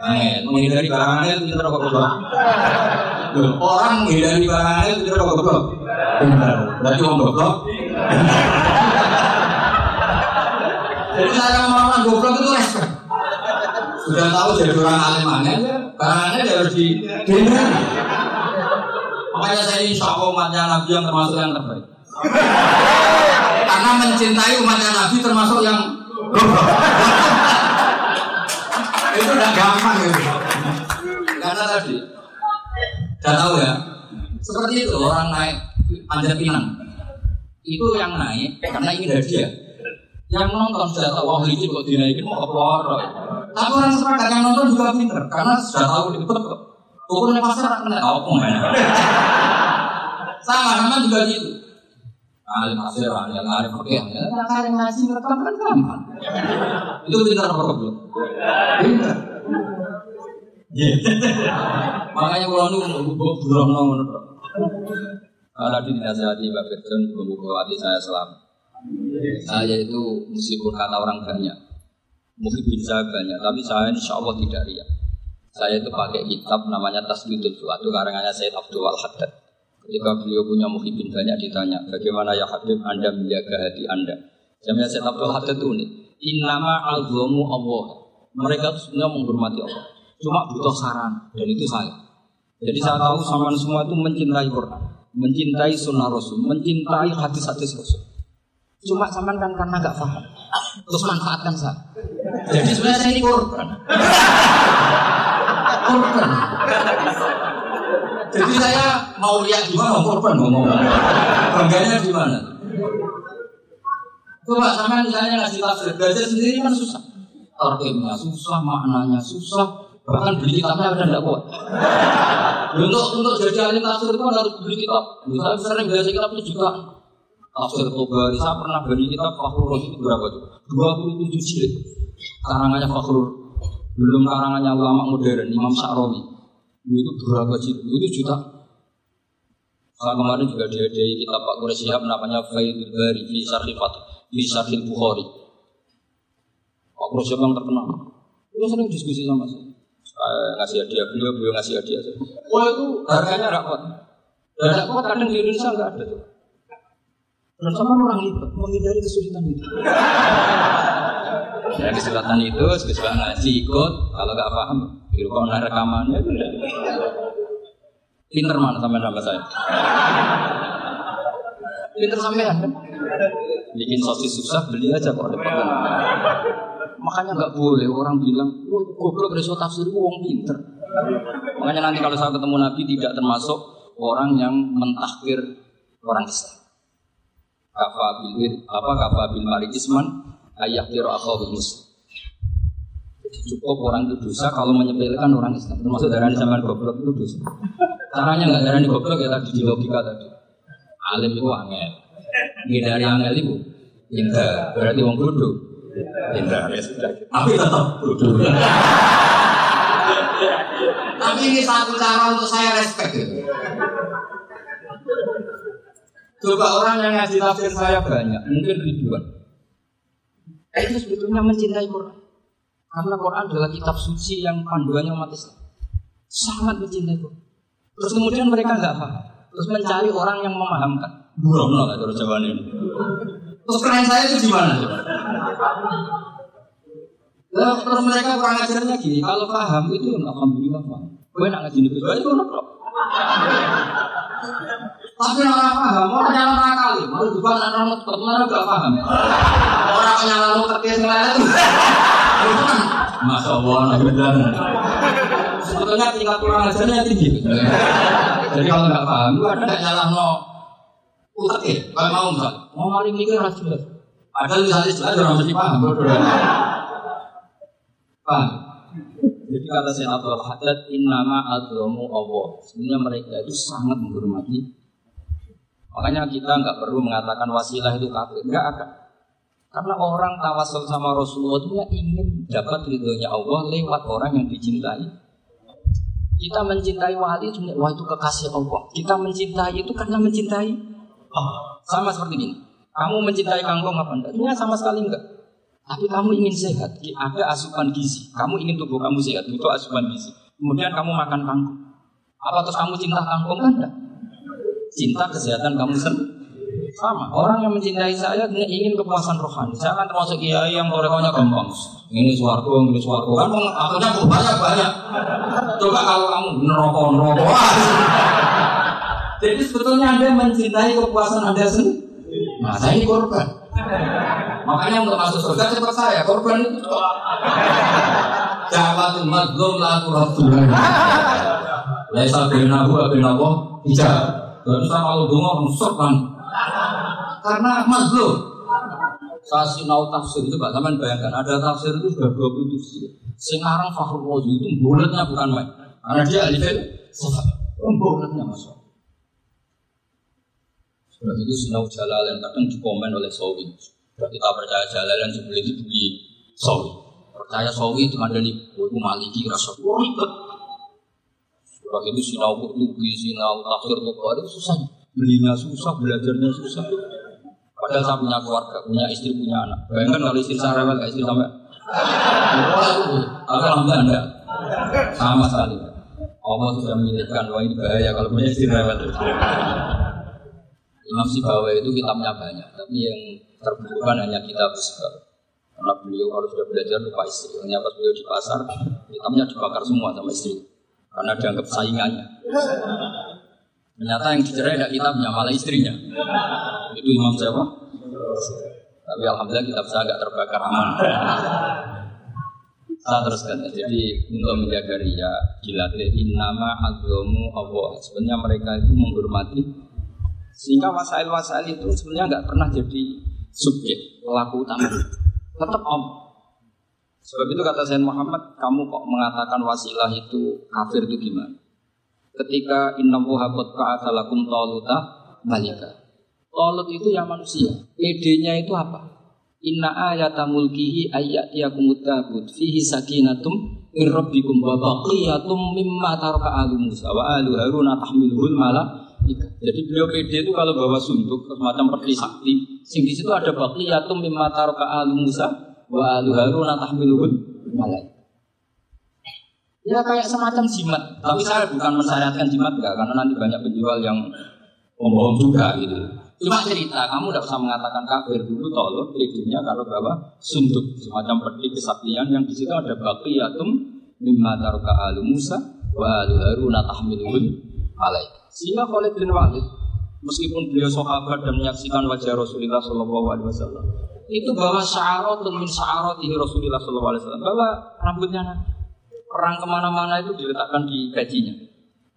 Angel. Menghindari barang angel pinter apa goblok? Orang menghindari barang angel pinter apa goblok? Pinter. Berarti wong goblok. Jadi sama orang goblok itu respect. Sudah tahu jadi orang alim aneh, barangnya dia harus di Makanya saya insya Allah umatnya Nabi yang termasuk yang terbaik. Karena mencintai umatnya Nabi termasuk yang goblok. Itu udah gampang gitu. Karena tadi, udah tahu ya. Seperti itu orang naik panjat pinang. Itu yang naik karena ingin hadiah. Yang nonton sudah tahu wah ini kok dinaikin mau apa Tapi orang sepakat yang nonton juga pinter karena sudah tahu di. Turun di pasar kena tahu mana. Sama sama juga gitu. Alim pasir, alim alim oke. Karena alim ngaji rekam kan gampang. Itu pinter apa belum? Pinter. Makanya kalau nu buron ngono. Kalau di dinasihati Mbak Firdan, buku hati saya selamat. Saya itu meskipun kata orang banyak, mungkin bisa banyak, tapi saya insya Allah tidak riak. Saya itu pakai kitab namanya Tasbidul Fuad, itu karangannya Sayyid Abdul Haddad. Ketika beliau punya muhibin banyak ditanya, bagaimana ya Habib Anda menjaga hati Anda? Jamnya Sayyid Abdul Haddad itu unik. Innama alzomu Allah. Mereka itu sebenarnya menghormati Allah. Cuma butuh saran, dan itu saya. Jadi saya tahu sama semua itu mencintai Quran, mencintai sunnah Rasul, mencintai hadis-hadis Rasul. Cuma sampean kan karena nggak paham. Terus manfaatkan saya. Jadi sebenarnya saya ini korban. korban. Jadi saya mau lihat gimana korban ngomong. Bangganya di mana? Coba sama misalnya ngasih tafsir belajar sendiri kan susah. Tarkibnya susah, maknanya susah, bahkan beli kitabnya ada tidak kuat. Untuk untuk jadi ahli tafsir itu harus beli kitab. Saya sering belajar kitab itu juga Tafsir Tobari, saya pernah beli kitab Fakhrul itu berapa tuh? 27 jilid. Karangannya Fakhrul. Belum karangannya ulama modern, Imam Sa'rawi. Itu berapa jilid? Itu juta. Saya kemarin juga diadai kitab Pak Quraish namanya Faidul Bari fi Syarhil Fatih, fi Bukhari. Pak Quraish yang terkenal. Itu sering diskusi sama saya. Saya ngasih hadiah beliau, beliau ngasih hadiah saya. Itu harganya rapat. Dan kuat kadang di Indonesia nggak ada tuh. Dan sama orang itu menghindari kesulitan itu. Ya kesulitan itu, kesulitan ngaji ikut, kalau nggak paham, di rumah rekamannya itu. Pinter mana sampai nama saya? Pinter sampean kan? Bikin sosis susah, beli aja kok depan. Makanya nggak boleh orang bilang, wah goblok bereso tafsir wong pinter. Makanya nanti kalau saya ketemu Nabi tidak termasuk orang yang mentahkir orang Islam kafa bil apa kafa bil mari isman ayah kiro muslim cukup orang itu dosa kalau menyepelekan orang Islam. Termasuk darah zaman goblok itu dosa. Caranya nggak darah goblok ya tadi di logika tadi. Alim itu angel. Dari angel itu indah berarti wong bodoh. Indah ya sudah. Tapi tetap bodoh. Tapi ini satu cara untuk saya respect. Coba orang yang ngaji tafsir saya banyak, mungkin ribuan. Itu sebetulnya mencintai Quran. Karena Quran adalah kitab suci yang panduannya umat Islam. Sangat mencintai Quran. Terus kemudian mereka nggak paham. Terus mencari orang yang memahamkan. Burono lah terus jawaban ini. Terus keren saya itu gimana? Nah, terus mereka kurang ajarnya gini, kalau paham itu alhamdulillah paham. Gue nak ngaji itu, itu kok. Tapi orang paham, orang nyala nakal, mau juga anak orang teman gak paham. Orang nyala kerja selain itu, Masya Allah, dan sebetulnya tingkat kurang ajarnya tinggi. Jadi kalau nggak paham, lu ada nggak nyala no Utak ya, kalau mau misal, mau maling mikir harus jelas. Padahal misalnya jelas orang mesti paham. Paham? Jadi kata Sayyid Abdul Haddad, innama adromu Allah. Sebenarnya mereka itu sangat menghormati. Makanya kita nggak perlu mengatakan wasilah itu kafir. Nggak akan. Karena orang tawasul sama Rasulullah itu ya ingin dapat ridhonya Allah lewat orang yang dicintai. Kita mencintai wali itu, wah itu kekasih Allah. Kita mencintai itu karena mencintai Allah. Sama seperti ini. Kamu mencintai kangkung apa enggak? Ini sama sekali enggak. Tapi kamu ingin sehat, ada asupan gizi. Kamu ingin tubuh kamu sehat, itu asupan gizi. Kemudian kamu makan kangkung. Apa terus kamu cinta kangkung kan enggak? Cinta kesehatan kamu sendiri. Sama, orang yang mencintai saya ingin kepuasan rohani. Saya kan termasuk kiai yang korekonya gampang. Ini suarco, ini suarco. Kan akhirnya banyak banyak. Coba kalau kamu nerokok nerokok. Jadi sebetulnya anda mencintai kepuasan anda sendiri. Nah, saya korban. Makanya untuk masuk surga cepat saya korban itu. Jawatul madlum la turadullah. Laisa bainahu wa bainahu hijab. Dan kalau dongo rusuk kan. Karena mazlum. Saya sinau tafsir itu Pak Taman bayangkan ada tafsir itu sudah 20 juz. Sekarang Fakhrul Razi itu bulatnya bukan main. Karena dia alif bulatnya masuk. Sudah itu sinau jalalan kadang dikomen oleh Sawi. Sudah kita percaya jalalan sebelum itu dibeli Sawi. Percaya Sawi itu ada nih, itu maliki rasa ribet. Sudah itu sinau kurtubi, sinau tafsir itu susah. Belinya susah, belajarnya susah. Padahal saya punya keluarga, punya istri, punya anak. Bayangkan kalau istri saya rewel, istri sampai tapi alhamdulillah enggak sama sekali. Allah sudah memilihkan wah ini bahaya kalau punya istri rewel. Imam Sibawa itu kitabnya banyak, tapi yang terbukukan hanya kitab Sibawa. Karena beliau kalau sudah belajar lupa istri. Pas beliau di pasar, kitabnya dibakar semua sama istri. Karena dianggap saingannya. Ternyata yang dicerai tidak kitabnya, malah istrinya. Itu Imam siapa? Tapi alhamdulillah kitab saya agak terbakar aman. saya teruskan. Jadi untuk menjaga ria, dilatih nama agama Allah. Sebenarnya mereka itu menghormati sehingga wasail-wasail itu sebenarnya nggak pernah jadi subjek pelaku utama. Tetap om. Sebab itu kata Sayyid Muhammad, kamu kok mengatakan wasilah itu kafir itu gimana? Ketika inna wuha qad ka'atalakum taluta malika. Tolut itu yang manusia. PD-nya itu apa? Inna ayata mulkihi ayyatiyakumut tabut fihi sakinatum min rabbikum wa baqiyatum mimma taraka alu Musa wa alu Harun tahmiluhul malaika. Jadi beliau PD itu kalau bawa sunduk semacam peti sakti, sing di situ ada baqiyatum mimma taraka alu Musa wa alu Harun tahmiluhul malaika. Ya kayak semacam jimat, tapi saya bukan mensyariatkan jimat enggak karena nanti banyak penjual yang pembohong juga gitu. Cuma cerita, kamu tidak usah mengatakan kafir dulu tolong idenya kalau bawa sunduk semacam peti kesaktian yang di situ ada baqiyatum mimma taruka alu Musa wa alu Harun tahmilun alaih. Sehingga Khalid bin Walid meskipun beliau sahabat dan menyaksikan wajah Rasulullah Shallallahu Alaihi Wasallam itu bawa sya'aratun min sya'aratihi Rasulullah Shallallahu Alaihi Wasallam. Rambutnya perang ke mana-mana itu diletakkan di gajinya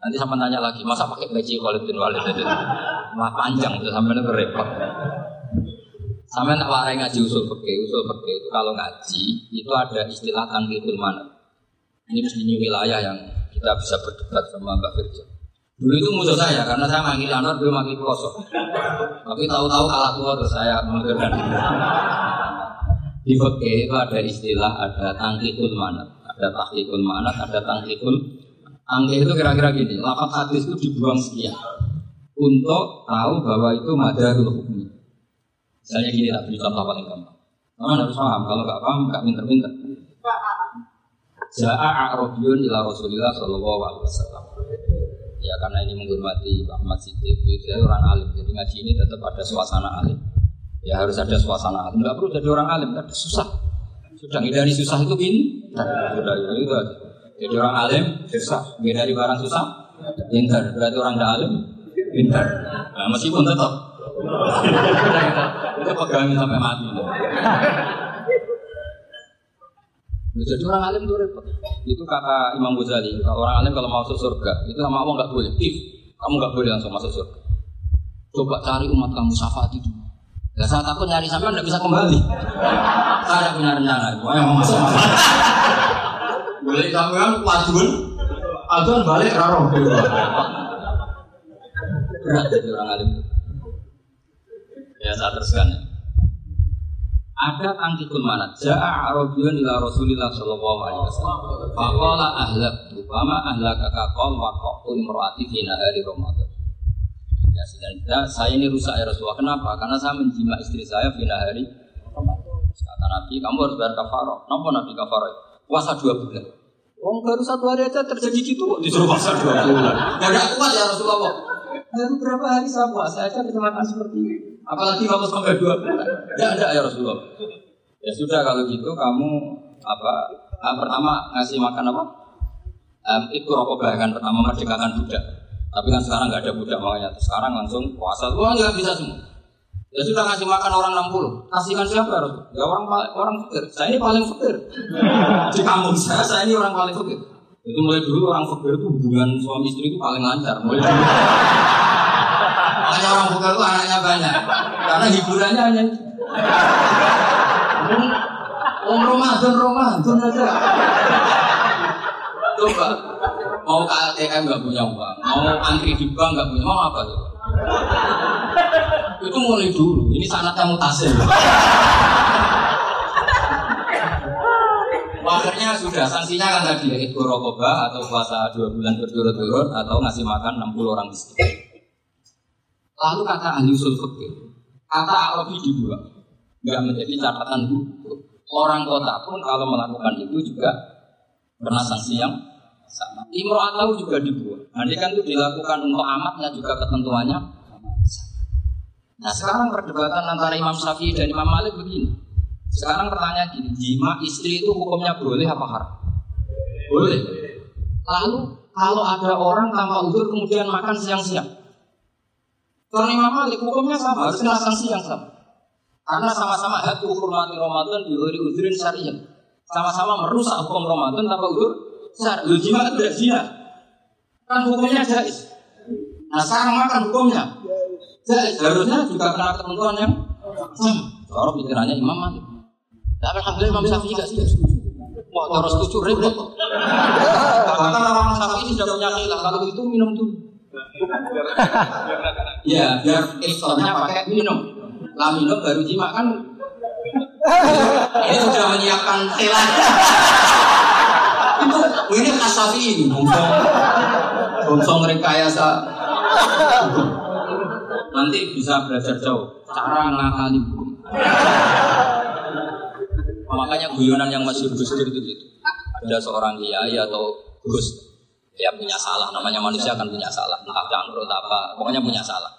Nanti sama tanya lagi, masa pakai peci Khalid bin Walid itu? Mah panjang itu sampai repot. Sampai tak warai ngaji usul fikih, usul fikih itu kalau ngaji itu ada istilah tangkikul mana. Ini mesti ini wilayah yang kita bisa berdebat sama Mbak Firja. Dulu itu musuh saya karena saya manggil Anwar, belum manggil Kosok. Tapi tahu-tahu kalah tua terus saya mengundurkan Di fikih itu ada istilah ada tangkikul mana, ada tahkikul mana, ada tangkikul Angke itu kira-kira gini, lapak hadis itu dibuang sekian untuk tahu bahwa itu madarul hukum. Misalnya gini, tak beri contoh paling gampang. Teman harus paham, kalau nggak paham nggak pinter-pinter. Ja'a a'rabiyun ila Rasulillah sallallahu alaihi wasallam. Ya karena ini menghormati Pak Ahmad Siddiq, dia orang alim, jadi ngaji ini tetap ada suasana alim. Ya harus ada suasana alim, nggak perlu jadi orang alim, tapi susah. Sudah dari susah itu gini, sudah itu aja. Jadi orang alim susah, dari barang susah, pintar. Berarti orang tidak alim, pintar. Nah, meskipun tetap itu pegangin sampai mati. Jadi orang alim itu repot. Itu kata Imam Ghazali. Kalau orang alim kalau masuk surga itu sama Allah nggak boleh. If kamu nggak boleh langsung masuk surga. Coba cari umat kamu syafaat itu. Ya saya takut nyari sampai tidak bisa kembali. saya punya rencana. Ayo mau masuk. Boleh kamu yang wadun, adun balik raro. Berat jadi orang alim. Ya saya teruskan. Ada tangkikun mana? Ja'a Arabiyun ila Rasulillah sallallahu alaihi wasallam. Faqala ahlak Bama ahlak kakakol wakokul merwati fi nahari. Ya sudah, saya ini rusak ya Rasulullah. Kenapa? Karena saya menjima istri saya fi Ramadan. Kata Nabi, kamu harus bayar kafarah. Kenapa Nabi kafarah? Puasa dua bulan. Oh baru satu hari aja terjadi gitu kok disuruh puasa dua bulan. Gak ada kuat ya Rasulullah. Baru berapa hari saya puasa aja kecelakaan seperti ini. Apalagi kamu sampai dua bulan. Tidak ada ya Rasulullah. Ya sudah kalau gitu kamu apa? Ah, pertama ngasih makan apa? Um, itu rokok bahkan pertama merdekakan budak. Tapi kan sekarang nggak ada budak makanya. Sekarang langsung puasa. Wah nggak bisa semua. Ya sudah ngasih makan orang 60. Kasihkan siapa harus? Ya orang orang fakir. Saya ini paling fakir. Di kampung saya saya ini orang paling fakir. Itu mulai dulu orang fakir itu hubungan suami istri itu paling lancar. Mulai dulu. Makanya orang fakir itu anaknya banyak. Karena hiburannya hanya Om Ramadan, Ramadan aja. Coba, mau ke ATM nggak punya uang, mau antri di bank nggak punya, mau apa coba? Itu mulai dulu, ini sanatnya mutasi. Akhirnya sudah sanksinya kan tadi ya, itu rokoba atau puasa dua bulan berturut-turut atau ngasih makan 60 orang miskin. Lalu kata ahli usul fikih, kata Arabi dibuat, nggak menjadi catatan buku. Orang kota pun kalau melakukan itu juga kena sanksi yang sama. Imro'atahu juga dibuat. Nanti kan itu dilakukan untuk amatnya juga ketentuannya Nah sekarang perdebatan antara Imam Syafi'i dan Imam Malik begini. Sekarang pertanyaan gini, jima istri itu hukumnya boleh apa haram? Boleh. Lalu kalau ada orang tanpa udur kemudian makan siang-siang, karena Imam Malik hukumnya sama, harus kena sanksi yang sama. Karena sama-sama hak hormati Ramadan di luar udurin syariah. Sama-sama merusak hukum Ramadan tanpa udur syariah. Jima itu tidak zina. Kan hukumnya jais. Nah sekarang makan hukumnya. Harusnya juga kena ketentuan yang sama. Kalau pikirannya Imam Malik. Tapi alhamdulillah Imam Syafi'i gak setuju. Wah, harus setuju repot. Bahkan orang Syafi'i sudah punya khilah. Kalau itu minum dulu. Ya, biar iftarnya pakai minum. Lah minum baru jima kan ini sudah menyiapkan khilaf. itu ini kasafi ini, bongsong, bongsong rekayasa. Nanti bisa belajar jauh cara ngakali hukum. Makanya guyonan yang masih Gus itu gitu. Ada seorang kiai atau Gus ya punya salah, namanya manusia kan punya salah, entah cangkrut apa, pokoknya punya salah.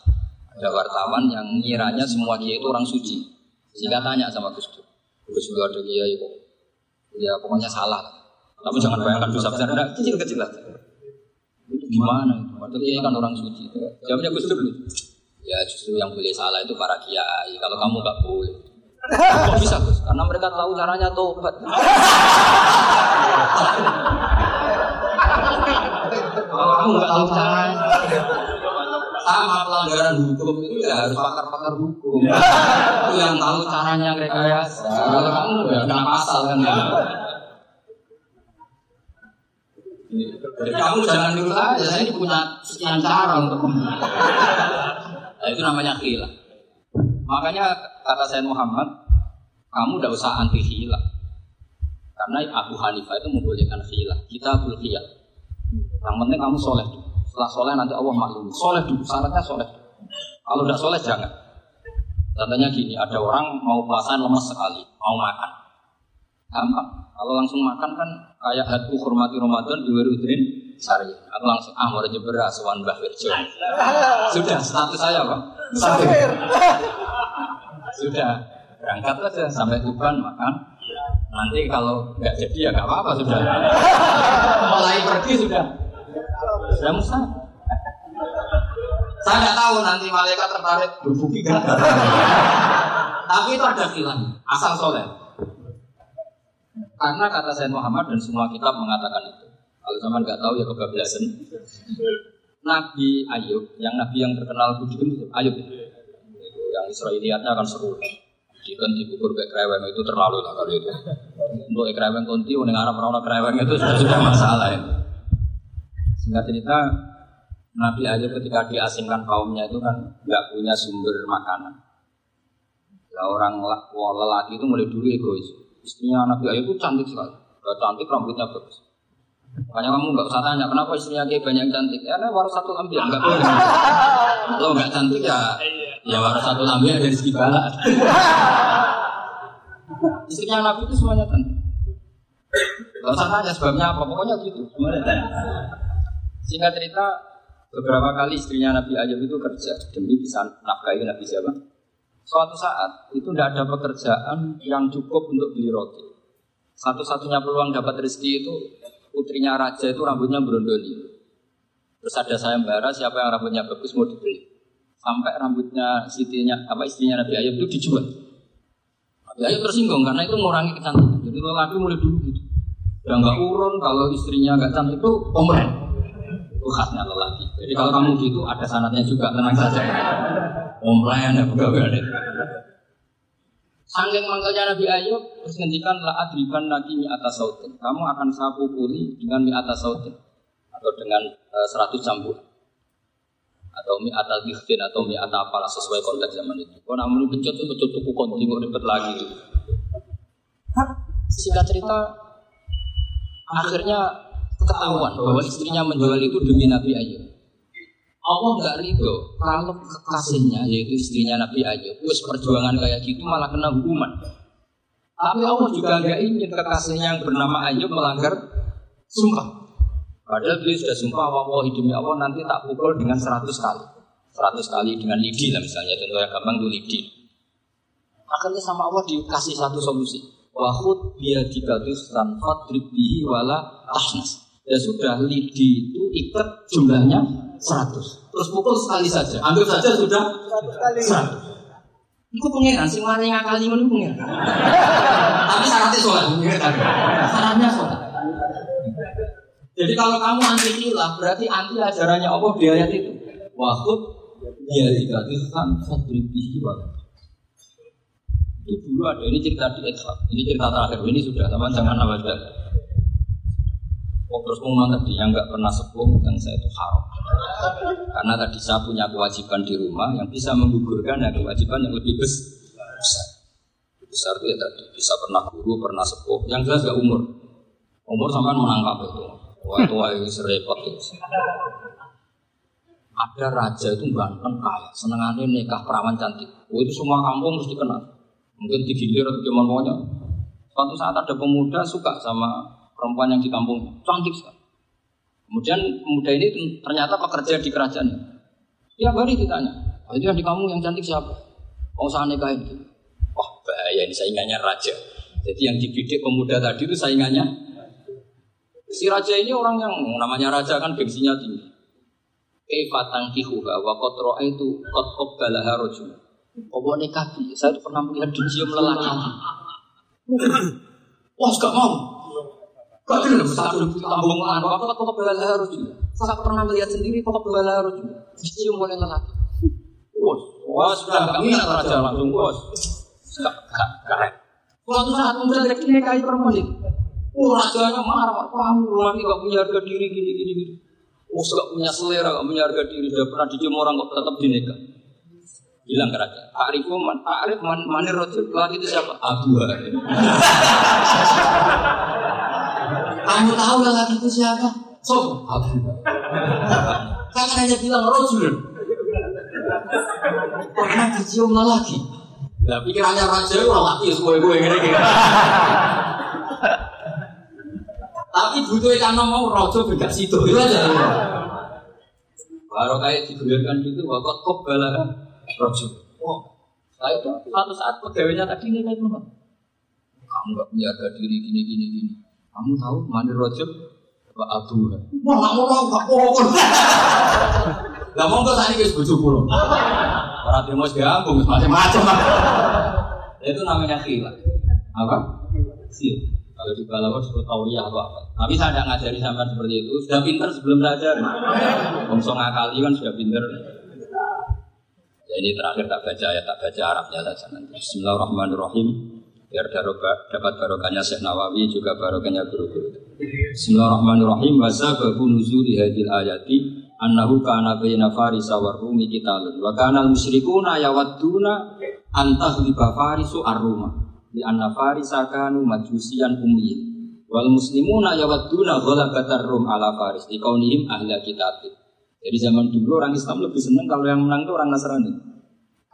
Ada wartawan yang ngiranya semua kiai itu orang suci. Sehingga tanya sama Gus Dur. Gus Dur ada kiai kok. Ya pokoknya salah. Tapi jangan bayangkan dosa besar, enggak kecil-kecil. Itu gimana itu? Padahal kiai kan orang suci. Jawabnya Gus Dur. Ya justru yang boleh salah itu para kiai. Kalau kamu nggak boleh. Kok bisa Gus? Karena mereka tahu caranya tobat. Kalau kamu nggak tahu caranya, sama pelanggaran hukum itu ya harus pakar-pakar hukum. Itu yang tahu caranya rekayasa. Kalau kamu ya kena pasal kan ya. Jadi kamu jangan dulu aja, saya punya sekian cara untuk nah, itu namanya khilah. Makanya kata saya Muhammad, kamu tidak usah anti khilah. Karena Abu Hanifah itu membolehkan khilah. Kita khiyah. Yang penting kamu soleh. Setelah soleh nanti Allah maklum. Soleh dulu, syaratnya soleh. Kalau udah soleh jangan. Contohnya gini, ada orang mau puasa lemes sekali, mau makan. Gampang. Kalau langsung makan kan kayak hatu hormati Ramadan di udrin sari. Aku langsung ah mau beras wan Mbah Wirjo. Sudah status saya Pak. Safir. Sudah berangkat aja sampai Tuban makan. Nanti kalau nggak jadi ya nggak apa-apa sudah. Mulai pergi sudah. Sudah musa. Saya nggak tahu nanti malaikat tertarik berbuki kan. Tapi itu ada kilan asal soleh. Karena kata Sayyid Muhammad dan semua kitab mengatakan itu. Kalau zaman nggak tahu ya kebablasan. Nabi Ayub, yang Nabi yang terkenal budikan itu Ayub. Yang Israeliatnya akan seru. Dikan dikubur ke kreweng itu terlalu lah kali itu. Untuk kreweng konti, udah Arab orang kreweng itu sudah sudah masalah ya. Singkat cerita, Nabi Ayub ketika diasingkan kaumnya itu kan nggak punya sumber makanan. Lah orang lelaki itu mulai dulu egois. Istrinya Nabi Ayub itu cantik sekali. Gak cantik rambutnya bagus. Makanya kamu nggak usah tanya kenapa istrinya dia banyak cantik. Ya, nah, baru satu ambil nggak boleh. Kalau nggak cantik ya, ya baru satu ambil dari segi balat. istrinya Nabi itu semuanya cantik. Gak usah tanya sebabnya apa, pokoknya gitu. Singkat cerita, beberapa kali istrinya Nabi Ayub itu kerja demi bisa nafkahi Nabi siapa? Suatu saat itu tidak ada pekerjaan yang cukup untuk beli roti. Satu-satunya peluang dapat rezeki itu putrinya raja itu rambutnya berondoli. Terus ada sayembara siapa yang rambutnya bagus mau dibeli. Sampai rambutnya sitinya apa istrinya Nabi Ayub itu dijual. Nabi Ayub tersinggung karena itu mengurangi kecantikan. Jadi lelaki mulai dulu gitu. Udah nggak urun kalau istrinya nggak cantik itu komplain. Itu khasnya lelaki. Jadi kalau kamu gitu ada sanatnya juga tenang saja. Komplain ya pegawai. Sangking mangkalnya Nabi Ayub terus ngendikan la adriban lagi mi atas sautin. Kamu akan saya pukuli dengan mi atas sautin atau dengan uh, 100 camburan atau mi atas giftin atau mi atas apalah sesuai konteks zaman itu. Kau namun pecut itu pecut tuku konti kok ribet lagi. Singkat cerita, akhirnya ketahuan bahwa istrinya menjual itu demi Nabi Ayub. Allah nggak ridho kalau kekasihnya yaitu istrinya Nabi Ayub wis perjuangan kayak gitu malah kena hukuman. Tapi Allah juga nggak ingin kekasihnya yang bernama Ayub melanggar sumpah. Padahal beliau sudah sumpah Allah demi Allah nanti tak pukul dengan 100 kali. 100 kali dengan lidi lah misalnya contoh yang gampang itu lidi. Akhirnya sama Allah dikasih satu solusi. Wahud biadikatus tanfat bihi wala tahnas. Ya sudah lidi itu ikat jumlahnya 100. Terus pukul sekali saja. Anggap saja sudah 100. Iku pengiran, sing mari ngakali ngono pengiran. Tapi syaratnya sholat, syaratnya sholat. Jadi kalau kamu anti hilaf, berarti anti ajarannya Allah di ayat itu. Wahud ya dikatakan fadribihi wa itu dulu ada ini cerita di Ethab. Ini cerita terakhir. Ini sudah teman jangan juga. Oh, terus tadi yang nggak pernah sepuh dan saya itu haram. Karena tadi saya punya kewajiban di rumah yang bisa menggugurkan ya kewajiban yang lebih besar. Besar itu ya tadi bisa pernah guru, pernah sepuh. Yang jelas gak umur. Umur sampai menangkap itu. Wah itu wah ini itu. Ada raja itu ganteng kaya, senengannya nikah perawan cantik. Oh itu semua kampung mesti kenal. Mungkin digilir atau gimana pokoknya. Suatu saat ada pemuda suka sama perempuan yang di kampung, cantik sekali. Kemudian pemuda ini ternyata pekerja di kerajaan. Tiap hari ditanya, oh, itu yang di kampung yang cantik siapa? Oh saya nikahin. Wah bahaya ini saingannya raja. Jadi yang dibidik pemuda tadi itu saingannya. Si raja ini orang yang namanya raja kan gengsinya tinggi. Kefatan kihuha wa kotroa itu kot kobbalaha rojul. Oh nikah saya pernah melihat dicium lelaki. Wah, gak mau. Gak benar, satu tambung lahan. Apa kok bela harus juga. Saya pernah melihat sendiri kok bela harus juga. Dicium oleh lelaki. Wah, wah sudah gak minat raja langsung bos. Gak, gak, keren. Suatu saat pemuda lagi nikahi perempuan itu. Wah, rajanya marah, kamu rumah ini gak punya harga diri gini gini gini. Oh, gak punya selera, gak punya harga diri, udah pernah dicium orang kok tetap dinikah. Bilang ke raja, Pak Arif, man, Pak Arif, man, manir rojul, lagi itu siapa? Abu. Kamu tahu lelaki itu siapa? Sopo? Abu Kan hanya bilang rojul. Pernah dicium lelaki. Nah, pikirannya raja itu lelaki, gue gue gini Tapi butuh karena mau rojo beda situ itu aja. Baru kayak digulirkan gitu, wakot kok bala rojo. Oh, saya itu satu saat pegawainya tadi nih kayak Kamu gak punya harga diri gini gini gini. Kamu tahu mandi rojo? Pak Abu. Wah, nggak mau tahu, nggak mau. Lah nggak tadi guys bujuk pulau. Orang timur gabung macam-macam. Itu namanya khilaf. Apa? Khilaf. Kalau di balawan disebut tauriah atau apa? Tapi saya tidak ngajari sampai seperti itu. Sudah pinter sebelum saya ajar. Bongso ngakali kan sudah pinter. Ya ini terakhir tak baca ya tak baca Arabnya saja nanti. Bismillahirrahmanirrahim. Biar dapat barokahnya Syekh Nawawi juga barokahnya guru-guru. Bismillahirrahmanirrahim. Wasa babu nuzuli hadil ayati annahu kana baina farisa wa rumi qitalun wa kana al musyrikuna yawadduna antahliba farisu ar-ruma di anna farisa kanu majusian ummiyin Wal muslimuna yawadduna ghalabatar rum ala faris di kaunihim ahla kitab. Jadi zaman dulu orang Islam lebih senang kalau yang menang itu orang Nasrani.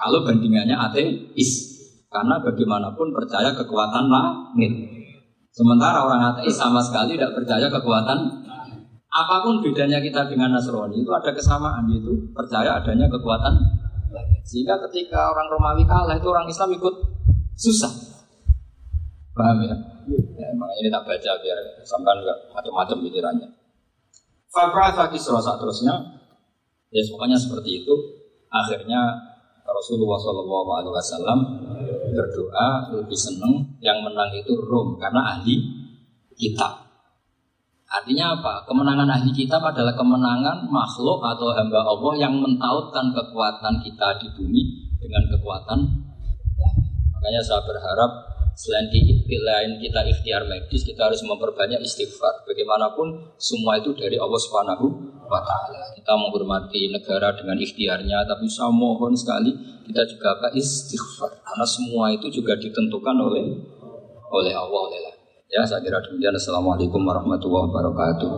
Kalau bandingannya ateis. Karena bagaimanapun percaya kekuatan langit. Sementara orang ateis sama sekali tidak percaya kekuatan apa pun bedanya kita dengan Nasrani itu ada kesamaan yaitu percaya adanya kekuatan Sehingga ketika orang Romawi kalah itu orang Islam ikut susah. Paham ya? Ya, makanya ini tak baca biar sampai enggak macam-macam pikirannya. Fabra Kisra saat terusnya, ya pokoknya seperti itu. Akhirnya Rasulullah SAW berdoa lebih senang yang menang itu Rom karena ahli kitab. Artinya apa? Kemenangan ahli kitab adalah kemenangan makhluk atau hamba Allah yang mentautkan kekuatan kita di bumi dengan kekuatan Makanya saya berharap Selain di lain kita ikhtiar medis, kita harus memperbanyak istighfar. Bagaimanapun semua itu dari Allah Subhanahu wa taala. Kita menghormati negara dengan ikhtiarnya, tapi saya mohon sekali kita juga apa istighfar. Karena semua itu juga ditentukan oleh oleh Allah oleh Ya, saya kira demikian. Assalamualaikum warahmatullahi wabarakatuh.